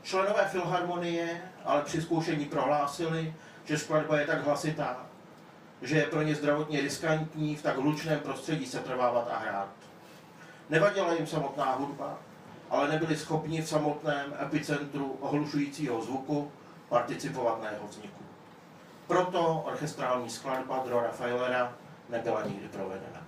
Členové filharmonie ale při zkoušení prohlásili, že skladba je tak hlasitá, že je pro ně zdravotně riskantní v tak hlučném prostředí se trvávat a hrát. Nevadila jim samotná hudba, ale nebyli schopni v samotném epicentru ohlušujícího zvuku participovat na jeho vzniku. Proto orchestrální skladba Drora Feilera nebyla nikdy provedena.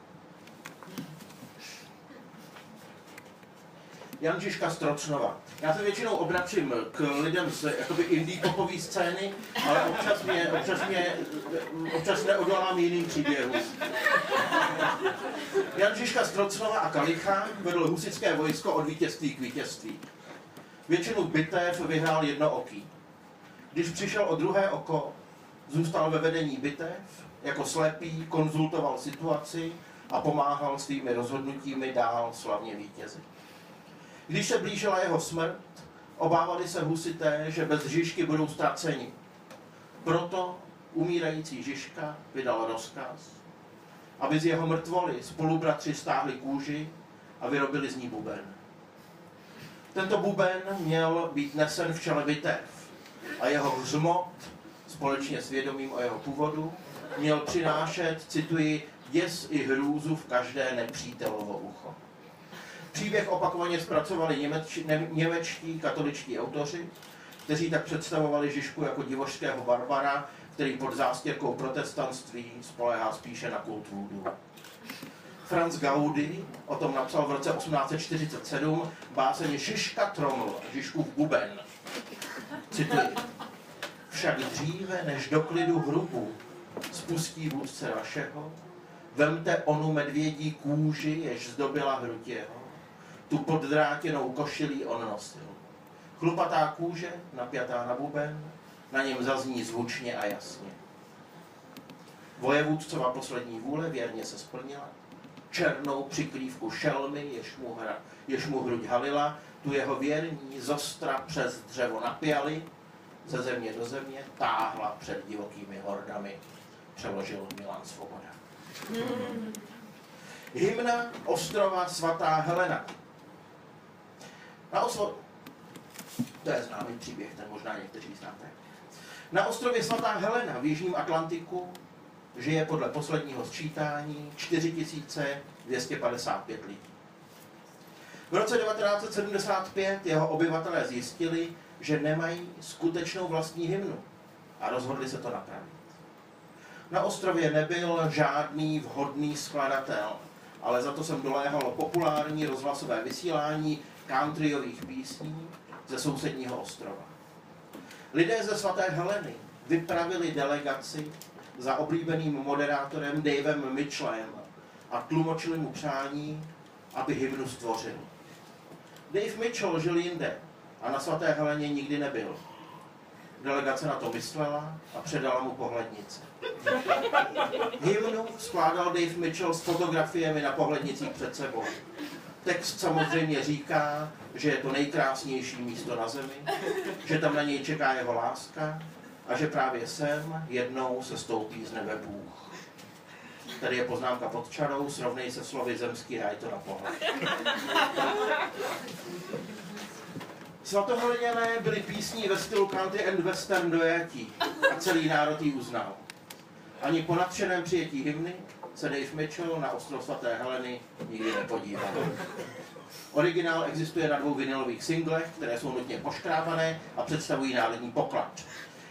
Jan Žižka Strocnova. Já se většinou obracím k lidem z jakoby indie popové scény, ale občas, mě, občas, mě, občas neodolám jiným příběhům. Jan Žižka Strocnova a Kalicha vedl husické vojsko od vítězství k vítězství. Většinu bitev vyhrál jednooký. Když přišel o druhé oko, zůstal ve vedení bitev, jako slepý konzultoval situaci a pomáhal svými rozhodnutími dál slavně vítězit. Když se blížila jeho smrt, obávali se husité, že bez Žižky budou ztraceni. Proto umírající Žižka vydal rozkaz, aby z jeho mrtvoly spolubratři stáhli kůži a vyrobili z ní buben. Tento buben měl být nesen v čele bitev a jeho hřmot, společně s vědomím o jeho původu, měl přinášet, cituji, děs i hrůzu v každé nepřítelovo ucho. Příběh opakovaně zpracovali němeč, ne, němečtí katoličtí autoři, kteří tak představovali Žižku jako divožského barbara, který pod zástěrkou protestantství spolehá spíše na kult vůdu. Franz Gaudi o tom napsal v roce 1847 báseň Žižka Troml, Žižkův buben. Cituji. Však dříve, než do klidu hrubu spustí vůdce vašeho, vemte onu medvědí kůži, jež zdobila hrud jeho, Tu poddrátěnou košilí on nosil. Chlupatá kůže, napjatá na buben, na něm zazní zvučně a jasně. Vojevůdcova poslední vůle věrně se splnila. Černou přikrývku šelmy, jež mu, hra, jež mu hruď halila, tu jeho věrní zostra přes dřevo napjali, ze země do země, táhla před divokými hordami, přeložil Milan Svoboda. Hymna ostrova svatá Helena. Na oslo... To je známý příběh, ten možná někteří znáte. Na ostrově svatá Helena v Jižním Atlantiku žije podle posledního sčítání 4255 lidí. V roce 1975 jeho obyvatelé zjistili, že nemají skutečnou vlastní hymnu a rozhodli se to napravit. Na ostrově nebyl žádný vhodný skladatel, ale za to jsem doléhalo populární rozhlasové vysílání countryových písní ze sousedního ostrova. Lidé ze svaté Heleny vypravili delegaci za oblíbeným moderátorem Davem Mitchellem a tlumočili mu přání, aby hymnu stvořil. Dave Mitchell žil jinde a na svaté Heleně nikdy nebyl. Delegace na to myslela a předala mu pohlednice. Hymnu skládal Dave Mitchell s fotografiemi na pohlednicích před sebou. Text samozřejmě říká, že je to nejkrásnější místo na zemi, že tam na něj čeká jeho láska a že právě sem jednou se stoupí z nebe Bůh. Tady je poznámka pod čarou, srovnej se slovy zemský ráj to na pohled. Svatohleděné byly písní ve stylu country and western dojatí a celý národ ji uznal. Ani po nadšeném přijetí hymny se Dave Mitchell na ostrov svaté Heleny nikdy nepodíval. Originál existuje na dvou vinylových singlech, které jsou nutně poškrábané a představují národní poklad.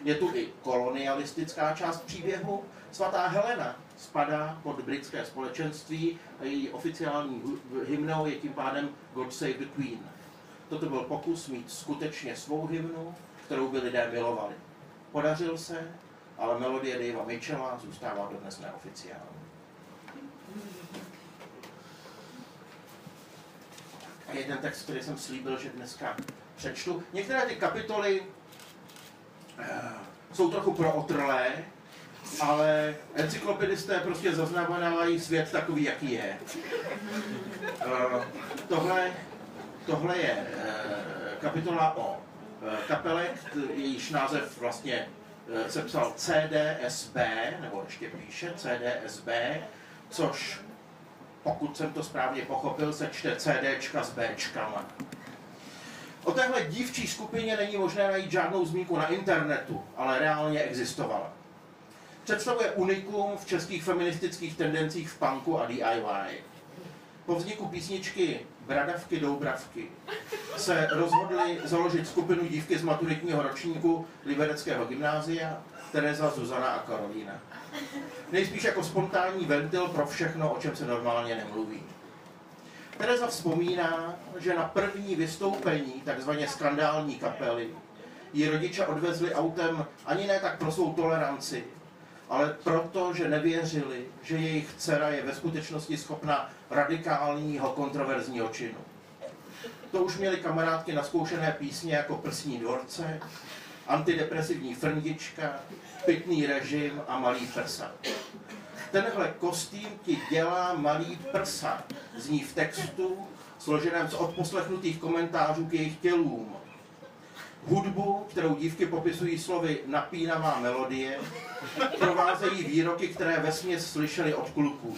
Je tu i kolonialistická část příběhu. Svatá Helena spadá pod britské společenství a její oficiální hymnou je tím pádem God Save the Queen. Toto byl pokus mít skutečně svou hymnu, kterou by lidé milovali. Podařil se, ale melodie Davea Mitchella zůstává dodnes neoficiální. Jeden text, který jsem slíbil, že dneska přečtu. Některé ty kapitoly uh, jsou trochu prootrlé, ale encyklopedisté prostě zaznamenávají svět takový, jaký je. Uh, tohle Tohle je eh, kapitola o kapele, jejíž název vlastně eh, se psal CDSB, nebo ještě píše CDSB, což pokud jsem to správně pochopil, se čte CDčka s Bčkama. O téhle dívčí skupině není možné najít žádnou zmínku na internetu, ale reálně existovala. Představuje unikum v českých feministických tendencích v punku a DIY. Po vzniku písničky Bradavky Doubravky se rozhodli založit skupinu dívky z maturitního ročníku Libereckého gymnázia, Tereza, Zuzana a Karolína. Nejspíš jako spontánní ventil pro všechno, o čem se normálně nemluví. Tereza vzpomíná, že na první vystoupení takzvaně skandální kapely ji rodiče odvezli autem ani ne tak pro svou toleranci, ale proto, že nevěřili, že jejich dcera je ve skutečnosti schopna radikálního kontroverzního činu. To už měli kamarádky naskoušené písně jako Prsní dvorce, antidepresivní frndička, pitný režim a malý prsa. Tenhle kostým ti dělá malý prsa, zní v textu, složeném z odposlechnutých komentářů k jejich tělům. Hudbu, kterou dívky popisují slovy napínavá melodie, provázejí výroky, které vesměs slyšeli od kluků.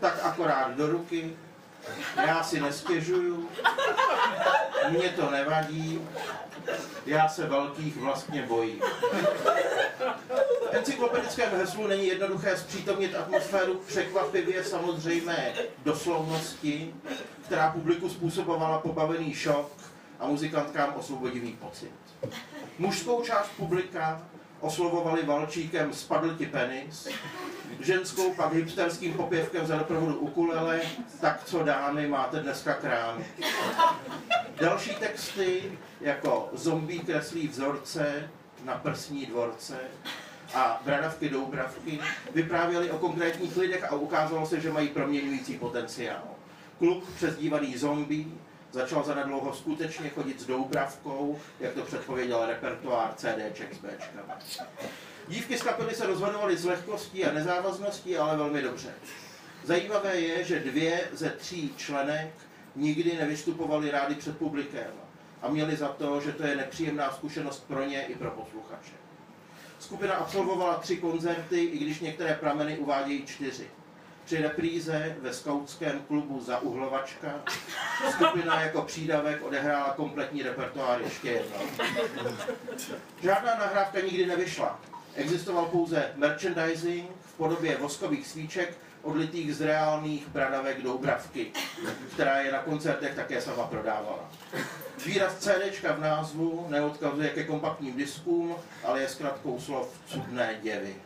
Tak akorát do ruky, já si nestěžuju, mně to nevadí, já se velkých vlastně bojím. V encyklopedickém heslu není jednoduché zpřítomnit atmosféru překvapivě samozřejmé doslovnosti, která publiku způsobovala pobavený šok a muzikantkám osvobodivý pocit. Mužskou část publika oslovovali valčíkem Spadl ti penis, ženskou pak hipsterským popěvkem za doprovodu ukulele, tak co dámy, máte dneska krámy. Další texty, jako zombie kreslí vzorce na prsní dvorce a bradavky doubravky, vyprávěly o konkrétních lidech a ukázalo se, že mají proměňující potenciál. Kluk přezdívaný zombie začal zanedlouho skutečně chodit s doubravkou, jak to předpověděl repertoár CDček s Bčkama. Dívky z kapely se rozhodovaly s lehkostí a nezávazností, ale velmi dobře. Zajímavé je, že dvě ze tří členek nikdy nevystupovaly rády před publikem a měli za to, že to je nepříjemná zkušenost pro ně i pro posluchače. Skupina absolvovala tři koncerty, i když některé prameny uvádějí čtyři. Při repríze ve skautském klubu za Uhlovačka skupina jako přídavek odehrála kompletní repertoár ještě jednou. Žádná nahrávka nikdy nevyšla. Existoval pouze merchandising v podobě voskových svíček odlitých z reálných bradavek Doubravky, která je na koncertech také sama prodávala. Výraz CD v názvu neodkazuje ke kompaktním diskům, ale je zkratkou slov cudné děvy.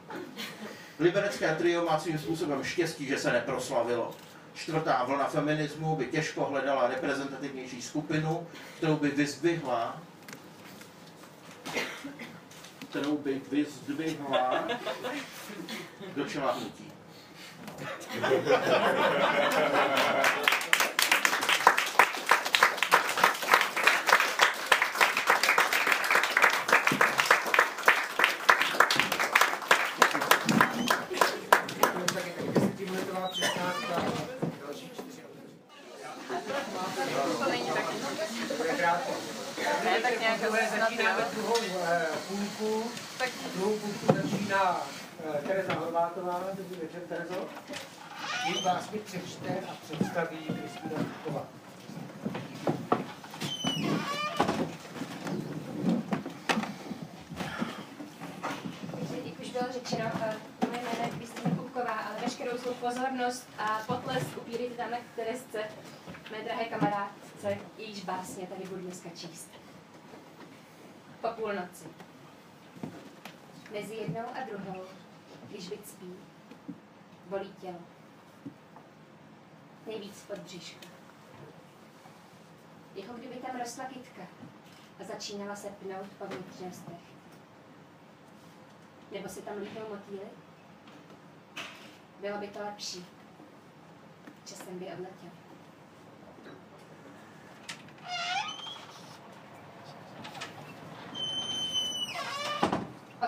Liberecké trio má svým způsobem štěstí, že se neproslavilo. Čtvrtá vlna feminismu by těžko hledala reprezentativnější skupinu, kterou by vyzdvihla kterou by vyzdvihla do čela hnutí. Desetiminutová přestávka. Další čtyři To není tak. Bude krátko. Ne, tak nějak Tohle začínáme druhou eh, půlku. Tak Druhou půlku začíná eh, Tereza Horvátová. Dobrý večer, Terezo. Mi přečte a představí Kristýna Kuková. Řečeno, eh, moje jméno je Kristýna Kupková, ale veškerou svou pozornost a potlesk upílíte tam k Teresce, mé drahé kamarádce, jejíž básně tady budu dneska číst. Po půlnoci. Mezi jednou a druhou, když byt spí, bolí tělo. Nejvíc pod břiška. Jako kdyby tam rostla kytka a začínala se pnout po vnitřnostech. Nebo si tam lítnou motýly? Bylo by to lepší. Časem by odletěl.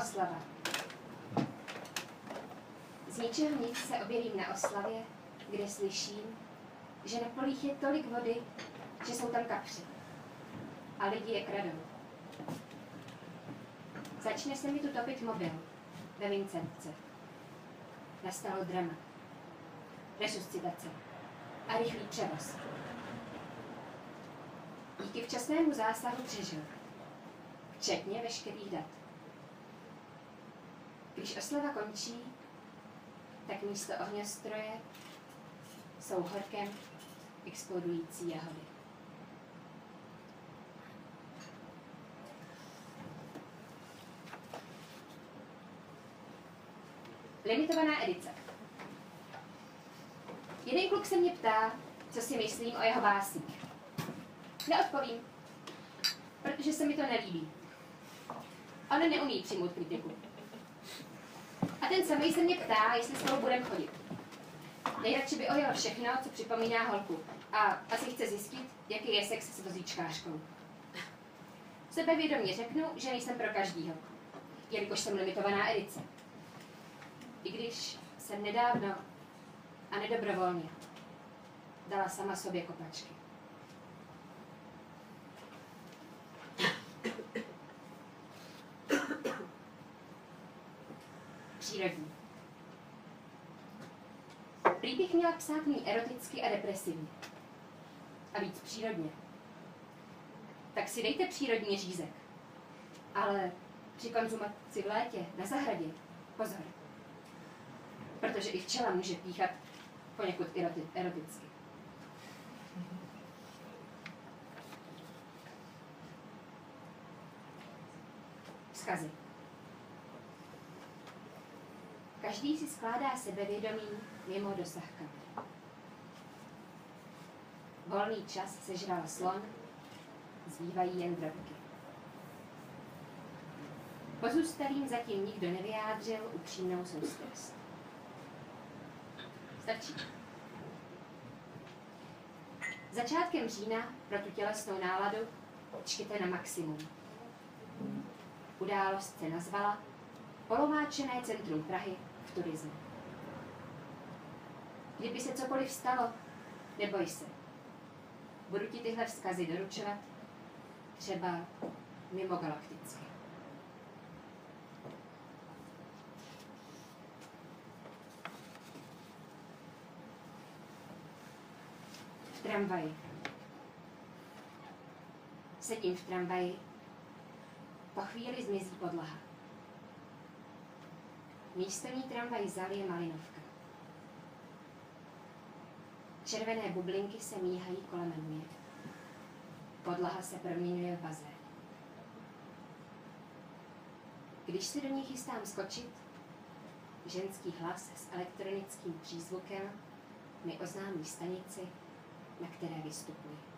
Oslava. Z ničeho nic se objevím na oslavě, kde slyším, že na polích je tolik vody, že jsou tam kapři. A lidi je kradou. Začne se mi tu topit mobil ve Vincentce. Nastalo drama. Resuscitace. A rychlý převoz. Díky včasnému zásahu přežil. Včetně veškerých dat. Když oslava končí, tak místo ohňostroje jsou horkem explodující jahody. Limitovaná edice. Jeden kluk se mě ptá, co si myslím o jeho básních. Neodpovím, protože se mi to nelíbí. On neumí přijmout kritiku. A ten samý se mě ptá, jestli spolu budeme chodit. Nejradši by ojel všechno, co připomíná holku. A asi chce zjistit, jaký je sex s vozíčkářkou. Sebevědomě řeknu, že nejsem pro každýho, jelikož jsem limitovaná edice. I když jsem nedávno a nedobrovolně dala sama sobě kopačky. Přírodní. Prý bych měla psát mý eroticky a depresivně. A víc přírodně. Tak si dejte přírodní řízek. Ale při konzumaci v létě na zahradě pozor. Protože i včela může píchat poněkud eroti- eroticky. Vzkazy. Každý si skládá sebevědomí mimo dosah kamer. Volný čas sežral slon, zbývají jen drobky. Pozůstalým zatím nikdo nevyjádřil upřímnou soustrast. Stačí. Začátkem října pro tu tělesnou náladu čtěte na maximum. Událost se nazvala Polomáčené centrum Prahy v turismu. Kdyby se cokoliv stalo, neboj se. Budu ti tyhle vzkazy doručovat, třeba mimo galakticky. V tramvaji. Sedím v tramvaji. Po chvíli zmizí podlaha. Místovní tramvaj zal je malinovka. Červené bublinky se míhají kolem mě. Podlaha se proměňuje v bazén. Když se do ní chystám skočit, ženský hlas s elektronickým přízvukem mi oznámí stanici, na které vystupuji.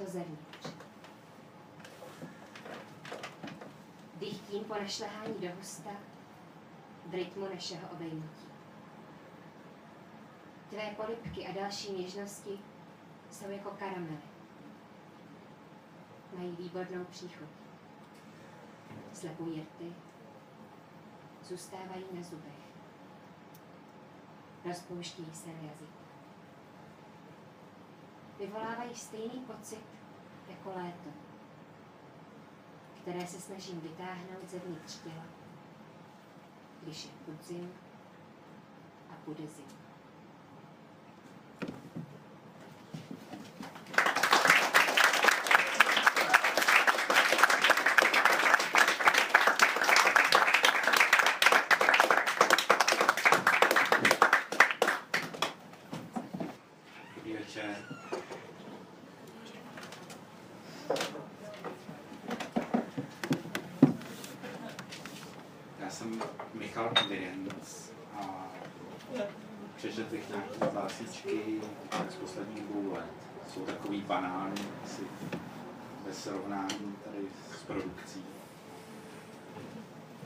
Léto zevnitř. Dychtím po našlehání do hosta v rytmu našeho obejmutí. Tvé polipky a další něžnosti jsou jako karamely. Mají výbornou příchuť. Slepují rty, zůstávají na zubech. Rozpouštějí se na jazyku. Vyvolávají stejný pocit jako léto, které se snažím vytáhnout zevnitř těla, když je podzim a bude zima. Dobrý večer. Já jsem Kvirenc a přečetl bych nějaké básničky z posledních dvou let. Jsou takový banální, asi bez srovnání tady s produkcí.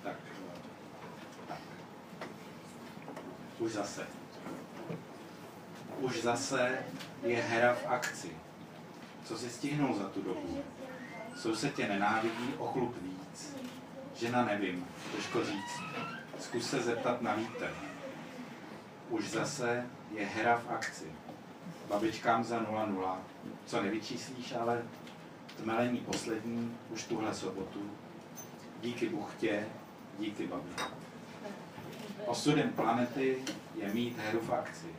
Tak, tak. Už zase. Už zase je hra v akci. Co si stihnou za tu dobu? Soused tě nenávidí o chlup víc. Žena nevím, těžko říct. Zkus se zeptat na vítr. Už zase je hra v akci. Babičkám za 0,0. Co nevyčíslíš, ale tmelení poslední už tuhle sobotu. Díky buchtě, díky babi. Osudem planety je mít hru v akci.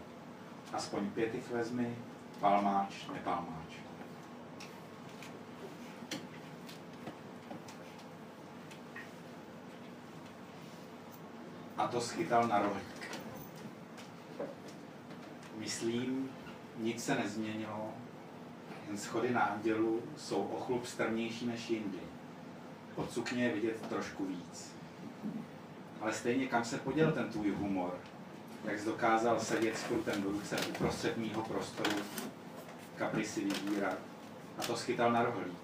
Aspoň pětich vezmi, palmáč, nepalmáč. A to schytal na rohlík. Myslím, nic se nezměnilo, jen schody na andělu jsou o chlup strmější než jindy. Pod sukně je vidět trošku víc. Ale stejně kam se poděl ten tvůj humor, jak jsi dokázal sedět s prutem v ruce uprostřed mýho prostoru, kapry si vybírat a to schytal na rohlík.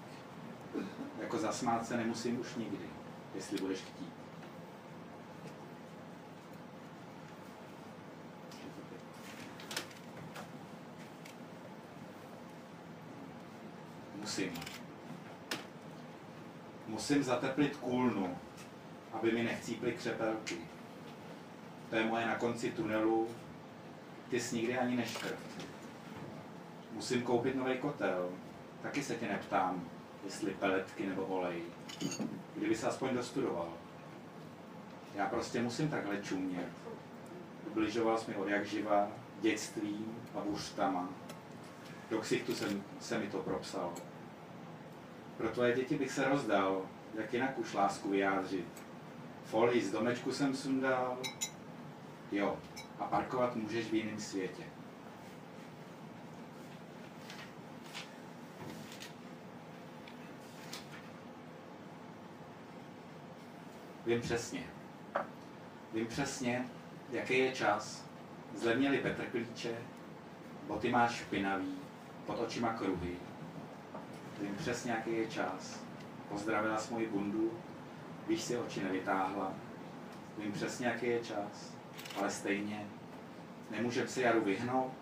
Jako zasmát se nemusím už nikdy, jestli budeš chtít. Musím. Musím zateplit kůlnu, aby mi nechcíply křepelky. To je moje na konci tunelu. Ty jsi nikdy ani neškrt. Musím koupit nový kotel. Taky se tě neptám, jestli peletky nebo olej. Kdyby se aspoň dostudoval. Já prostě musím takhle čumět. Ubližoval jsi mi od jak živa, dětstvím a buštama. Do ksichtu se, se mi to propsalo. Pro tvoje děti bych se rozdal, jak jinak už lásku vyjádřit. Folii z domečku jsem sundal, Jo, a parkovat můžeš v jiném světě. Vím přesně. Vím přesně, jaký je čas. Zlevněli Petr klíče, boty máš špinavý, pod očima kruhy. Vím přesně, jaký je čas. Pozdravila jsi moji bundu, víš si oči nevytáhla. Vím přesně, jaký je čas, ale stejně nemůžeme se Jaru vyhnout.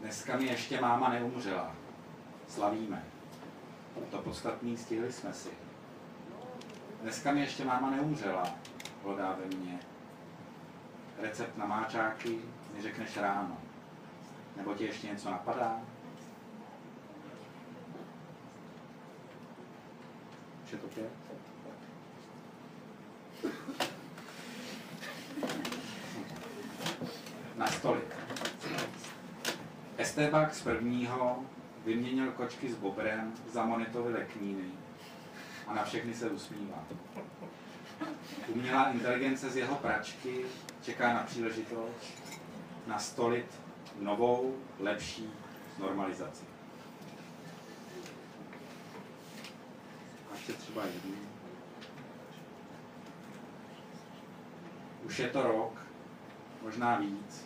Dneska mi ještě máma neumřela. Slavíme. To podstatný stihli jsme si. Dneska mi ještě máma neumřela, hlodá ve mně. Recept na máčáky mi řekneš ráno. Nebo ti ještě něco napadá? Je to pět? Na stolik. Estebák z prvního vyměnil kočky s bobrem za monitory lekníny a na všechny se usmívá. Umělá inteligence z jeho pračky čeká na příležitost nastolit novou, lepší normalizaci. A ještě třeba jednu. Už je to rok, možná víc,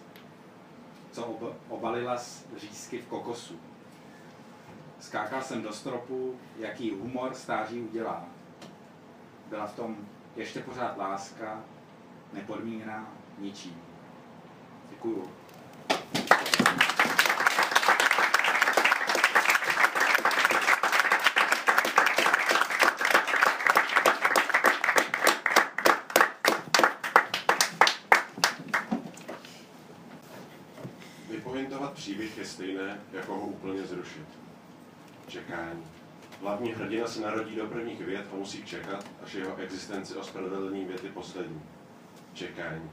co ob- obalila z řízky v kokosu. Skákal jsem do stropu, jaký humor stáří udělá. Byla v tom ještě pořád láska, nepodmíněná ničím. Děkuju. Vypointovat příběh je stejné, jako ho úplně zrušit. Čekání. Hlavní hrdina se narodí do prvních vět a musí čekat, až jeho existenci ospravedlní věty poslední. Čekání.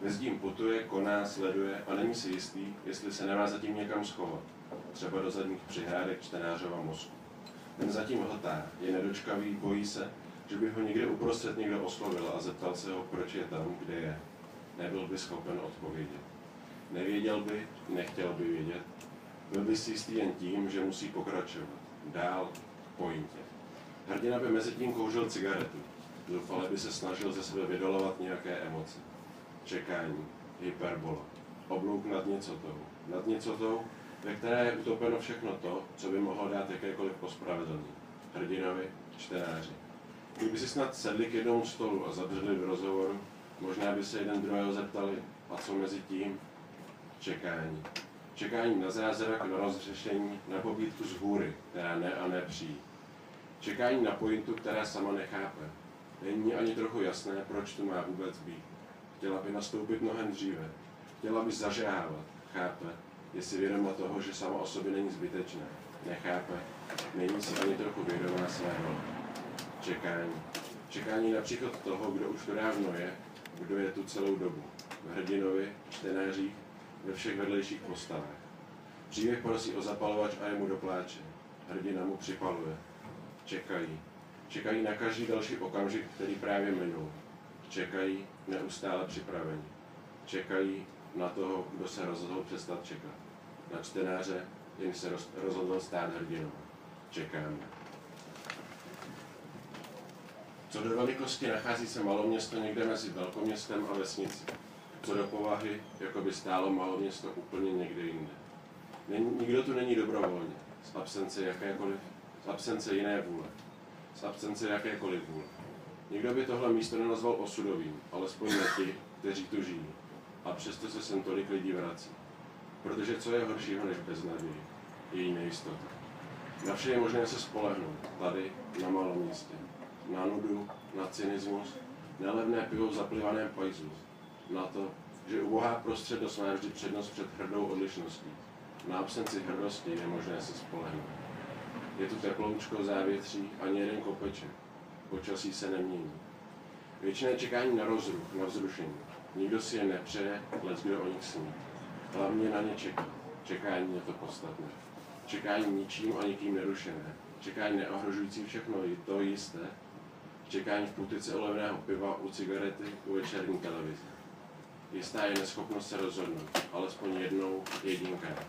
Mezi tím putuje, koná, sleduje a není si jistý, jestli se nemá zatím někam schovat. Třeba do zadních přihrádek čtenářova mozku. Ten zatím hltá, je nedočkavý, bojí se, že by ho někde uprostřed někdo oslovil a zeptal se ho, proč je tam, kde je. Nebyl by schopen odpovědět. Nevěděl by, nechtěl by vědět. Byl by si jistý jen tím, že musí pokračovat. Dál pointě. Hrdina by mezi tím kouřil cigaretu. Zoufale by se snažil ze sebe vydolovat nějaké emoce. Čekání, hyperbola, oblouk nad nicotou. Nad nicotou, ve které je utopeno všechno to, co by mohlo dát jakékoliv pospravedlní. Hrdinovi, čtenáři. Kdyby si snad sedli k jednomu stolu a zadrželi v rozhovoru, možná by se jeden druhého zeptali, a co mezi tím? Čekání. Čekání na zázrak, na rozřešení, na pobídku z hůry, která ne a ne přijít. Čekání na pointu, která sama nechápe. Není ani trochu jasné, proč tu má vůbec být. Chtěla by nastoupit mnohem dříve. Chtěla by zažávat. Chápe. Je si vědoma toho, že sama o sobě není zbytečná. Nechápe. Není si ani trochu vědomá své role. Čekání. Čekání na příchod toho, kdo už to dávno je, kdo je tu celou dobu. V hrdinovi, čtenářích, ve všech vedlejších postavách. Příběh prosí o zapalovač a jemu dopláče. Hrdina mu připaluje. Čekají. Čekají na každý další okamžik, který právě minul. Čekají neustále připraveni. Čekají na toho, kdo se rozhodl přestat čekat. Na čtenáře, jen se roz- rozhodl stát hrdinou. Čekáme. Co do velikosti nachází se maloměsto někde mezi velkoměstem a vesnicí. Co do povahy, jako by stálo maloměsto úplně někde jinde. Není, nikdo tu není dobrovolně, z absence jakékoliv, z absence jiné vůle, z absence jakékoliv vůle. Nikdo by tohle místo nenazval osudovým, alespoň ne ti, kteří tu žijí. A přesto se sem tolik lidí vrací. Protože co je horšího než beznaděj? Její nejistota. Na vše je možné se spolehnout, tady, na malém městě. Na nudu, na cynismus, na levné pivo v zaplivaném pajzu. Na to, že ubohá prostřednost má vždy přednost před hrdou odlišností. Na absenci hrdosti je možné se spolehnout. Je tu teploučko, závětří, ani jeden kopeček. Počasí se nemění. Většiné čekání na rozruch, na vzrušení. Nikdo si je nepřeje, lec kdo o nich sní. Hlavně na ně čeká. Čekání je to podstatné. Čekání ničím a nikým nerušené. Čekání neohrožující všechno to jisté. Čekání v půtice u levného piva, u cigarety, u večerní televize. Jistá je neschopnost se rozhodnout, alespoň jednou, jedinkrát.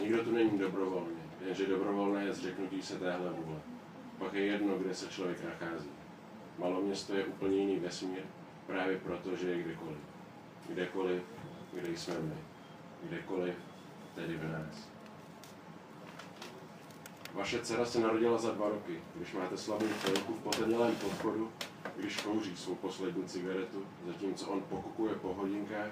Nikdo tu není dobrovolně, jenže dobrovolné je zřeknutí se téhle vůle. Pak je jedno, kde se člověk nachází. Maloměsto je úplně jiný vesmír, právě proto, že je kdekoliv. Kdekoliv, kde jsme my. Kdekoliv, tedy v nás. Vaše dcera se narodila za dva roky, když máte slabou chvilku v potemnělém podchodu, když kouří svou poslední cigaretu, zatímco on pokukuje po hodinkách,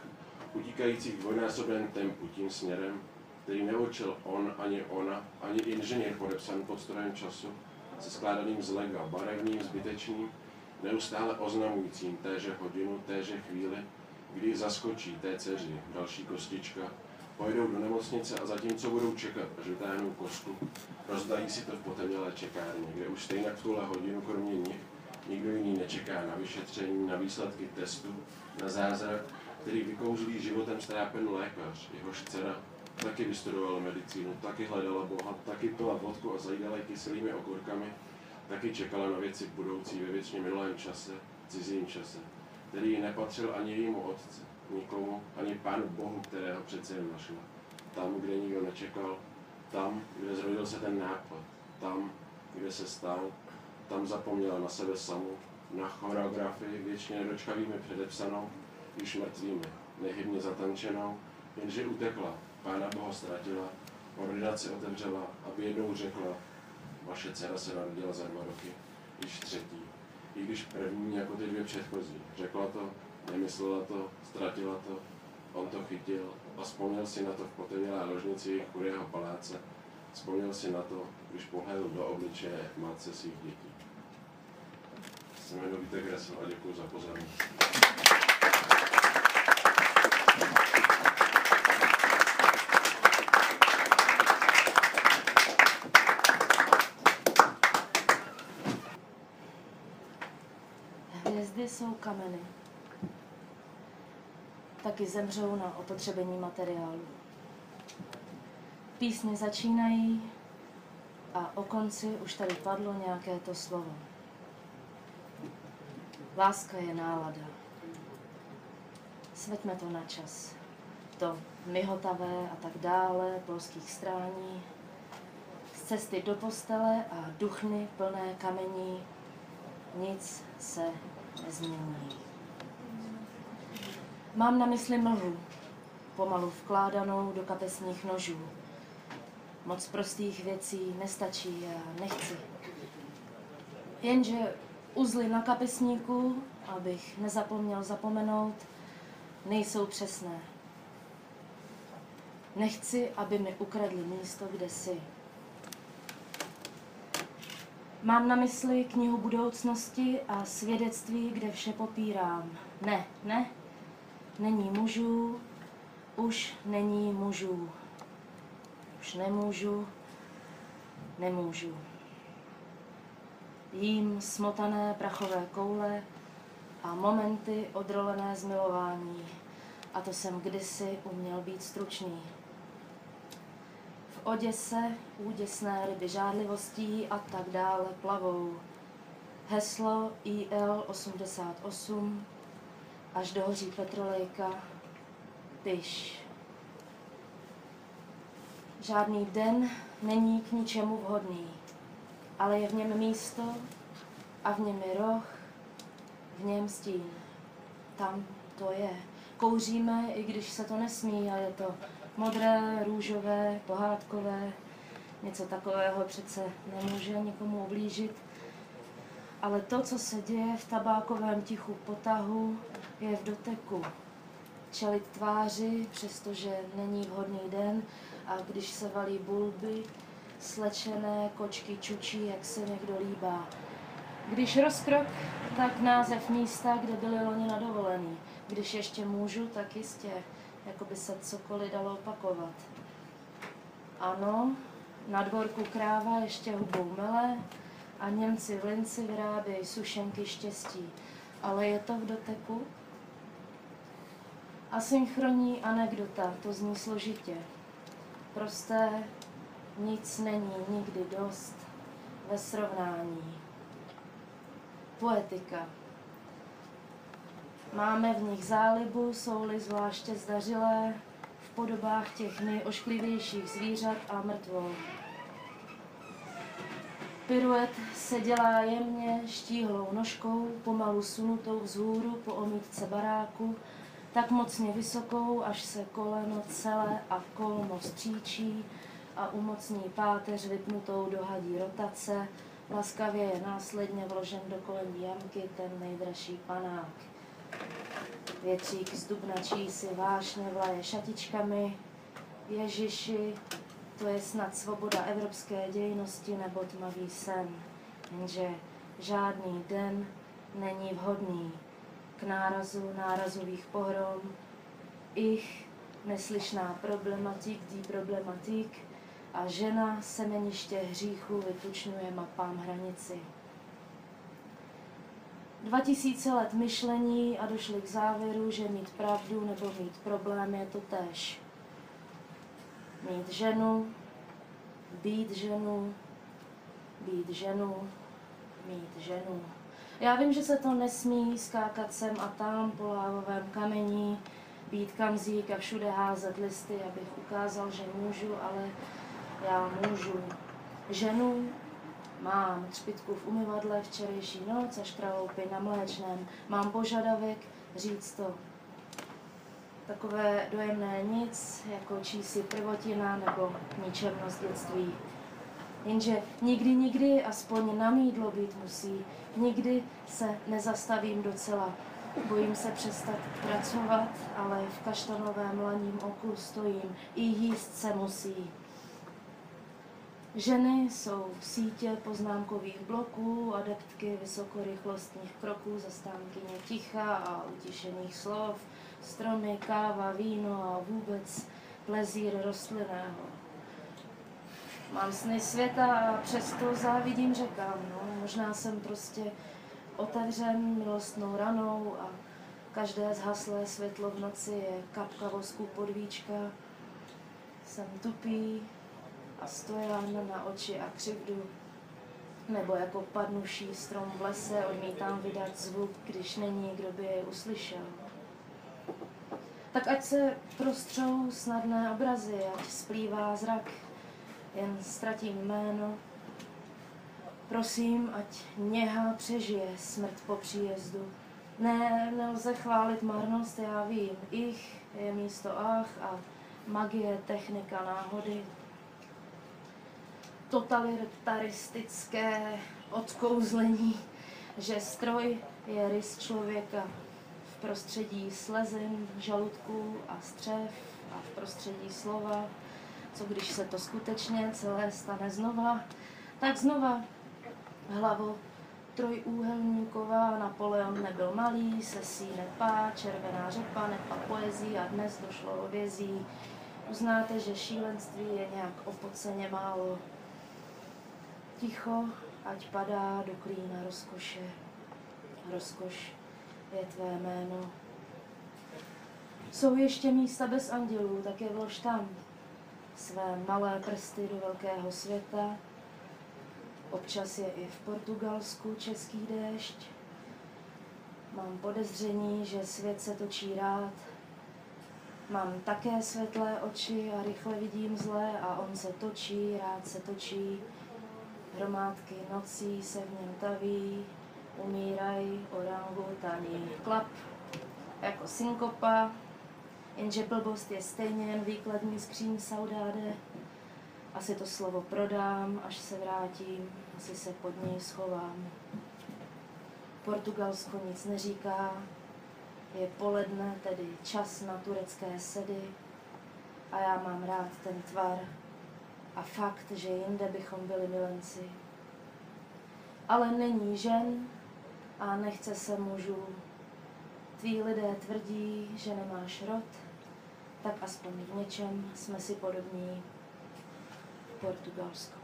utíkajících dvojnásobném tempu tím směrem, který neučil on, ani ona, ani inženýr podepsaný pod strojem času, se skládaným z lega, barevným, zbytečným, neustále oznamujícím téže hodinu, téže chvíli, kdy zaskočí té dceři. Další kostička, pojedou do nemocnice a zatímco budou čekat, až vytáhnou kostku, rozdají si to v potemnělé čekárně, kde už stejně v tuhle hodinu kromě nich nikdo jiný nečeká na vyšetření, na výsledky testu, na zázrak, který vykouzlí životem strápený lékař, jehož dcera taky vystudovala medicínu, taky hledala Boha, taky pila vodku a zajídala kyselými okurkami, taky čekala na věci budoucí ve věčně minulém čase, cizím čase, který ji nepatřil ani jejímu otci, nikomu, ani Pánu Bohu, kterého přece jen našla. Tam, kde nikdo nečekal, tam, kde zrodil se ten nápad, tam, kde se stal, tam zapomněla na sebe samu, na choreografii věčně nedočkavými předepsanou, již mrtvými, nehybně zatančenou, jenže utekla, Pána Boha ztratila, ordinaci otevřela, aby jednou řekla, vaše dcera se narodila za dva roky, již třetí, i když první jako ty dvě předchozí. Řekla to, nemyslela to, ztratila to, on to chytil a vzpomněl si na to v potemnělé ložnici jejich chudého paláce. Vzpomněl si na to, když pohledl do obličeje matce svých dětí. Jsem Vítek Resl a děkuji za pozornost. Hvězdy jsou kameny. Taky zemřou na opotřebení materiálu. Písně začínají a o konci už tady padlo nějaké to slovo. Láska je nálada. Sveďme to na čas. To myhotavé a tak dále, polských strání, z cesty do postele a duchny plné kamení, nic se nezmění. Mám na mysli mlhu, pomalu vkládanou do kapesních nožů. Moc prostých věcí nestačí a nechci. Jenže uzly na kapesníku, abych nezapomněl zapomenout, nejsou přesné. Nechci, aby mi ukradli místo, kde jsi. Mám na mysli knihu budoucnosti a svědectví, kde vše popírám. Ne, ne, není mužů, už není mužů. Už nemůžu, nemůžu. Jím smotané prachové koule a momenty odrolené zmilování. A to jsem kdysi uměl být stručný. Oděse úděsné ryby žádlivostí a tak dále plavou. Heslo IL 88 až dohoří petrolejka, tyš. Žádný den není k ničemu vhodný, ale je v něm místo a v něm je roh, v něm stín. Tam to je. Kouříme, i když se to nesmí a je to modré, růžové, pohádkové. Něco takového přece nemůže nikomu oblížit. Ale to, co se děje v tabákovém tichu potahu, je v doteku. Čelit tváři, přestože není vhodný den a když se valí bulby, slečené kočky čučí, jak se někdo líbá. Když rozkrok, tak název místa, kde byli loni na dovolený. Když ještě můžu, tak jistě, jako by se cokoliv dalo opakovat. Ano, na dvorku kráva ještě hubou mele a Němci v Linci vyrábějí sušenky štěstí. Ale je to v doteku? Asynchronní anekdota, to zní složitě. Prosté, nic není nikdy dost ve srovnání. Poetika. Máme v nich zálibu, jsou-li zvláště zdařilé, v podobách těch nejošklivějších zvířat a mrtvol. Piruet se dělá jemně štíhlou nožkou, pomalu sunutou vzhůru po omítce baráku, tak mocně vysokou, až se koleno celé a kolmo stříčí a umocní páteř vypnutou dohadí rotace, laskavě je následně vložen do kolenní jamky ten nejdražší panák. Větřík zdubnačí si vášně vlaje šatičkami, Ježiši, to je snad svoboda evropské dějnosti nebo tmavý sen, jenže žádný den není vhodný k nárazu nárazových pohrom, ich neslyšná problematik, dí problematik a žena semeniště hříchu vytučňuje mapám hranici. 2000 let myšlení a došli k závěru, že mít pravdu nebo mít problém je to tež. Mít ženu, být ženu, být ženu, mít ženu. Já vím, že se to nesmí skákat sem a tam po lávovém kamení, být kamzík a všude házet listy, abych ukázal, že můžu, ale já můžu. Ženu mám třpitku v umyvadle včerejší noc a škraloupy na mléčném. Mám požadavek říct to. Takové dojemné nic, jako čísi prvotina nebo ničemnost dětství. Jenže nikdy, nikdy aspoň na mídlo být musí. Nikdy se nezastavím docela. Bojím se přestat pracovat, ale v kaštanovém laním oku stojím. I jíst se musí. Ženy jsou sítě poznámkových bloků, adeptky vysokorychlostních kroků, zastánkyně ticha a utišených slov, stromy, káva, víno a vůbec plezír rostlinného. Mám sny světa a přesto závidím řekám. No, možná jsem prostě otevřen milostnou ranou a každé zhaslé světlo v noci je kapka vosku podvíčka. Jsem tupý, a stoján na oči a křivdu, nebo jako padnuší strom v lese odmítám vydat zvuk, když není, kdo by jej uslyšel. Tak ať se prostřou snadné obrazy, ať splývá zrak, jen ztratím jméno. Prosím, ať něha přežije smrt po příjezdu. Ne, nelze chválit marnost, já vím. Ich je místo ach a magie, technika, náhody totalitaristické odkouzlení, že stroj je rys člověka v prostředí slezin, žaludků a střev a v prostředí slova. Co když se to skutečně celé stane znova, tak znova hlavo trojúhelníková, Napoleon nebyl malý, sesí nepá, červená řepa, nepa poezí a dnes došlo o vězí. Uznáte, že šílenství je nějak opoceně málo ticho, ať padá do klína rozkoše. Rozkoš je tvé jméno. Jsou ještě místa bez andělů, tak je vlož tam. Své malé prsty do velkého světa. Občas je i v Portugalsku český déšť. Mám podezření, že svět se točí rád. Mám také světlé oči a rychle vidím zlé a on se točí, rád se točí. Hromádky nocí se v něm taví, umírají orangutaní. Klap jako synkopa, jenže blbost je stejně jen výkladní skříň saudáde. Asi to slovo prodám, až se vrátím, asi se pod něj schovám. Portugalsko nic neříká, je poledne, tedy čas na turecké sedy a já mám rád ten tvar, a fakt, že jinde bychom byli milenci. Ale není žen a nechce se mužů. Tví lidé tvrdí, že nemáš rod, tak aspoň v něčem jsme si podobní. Portugalsko.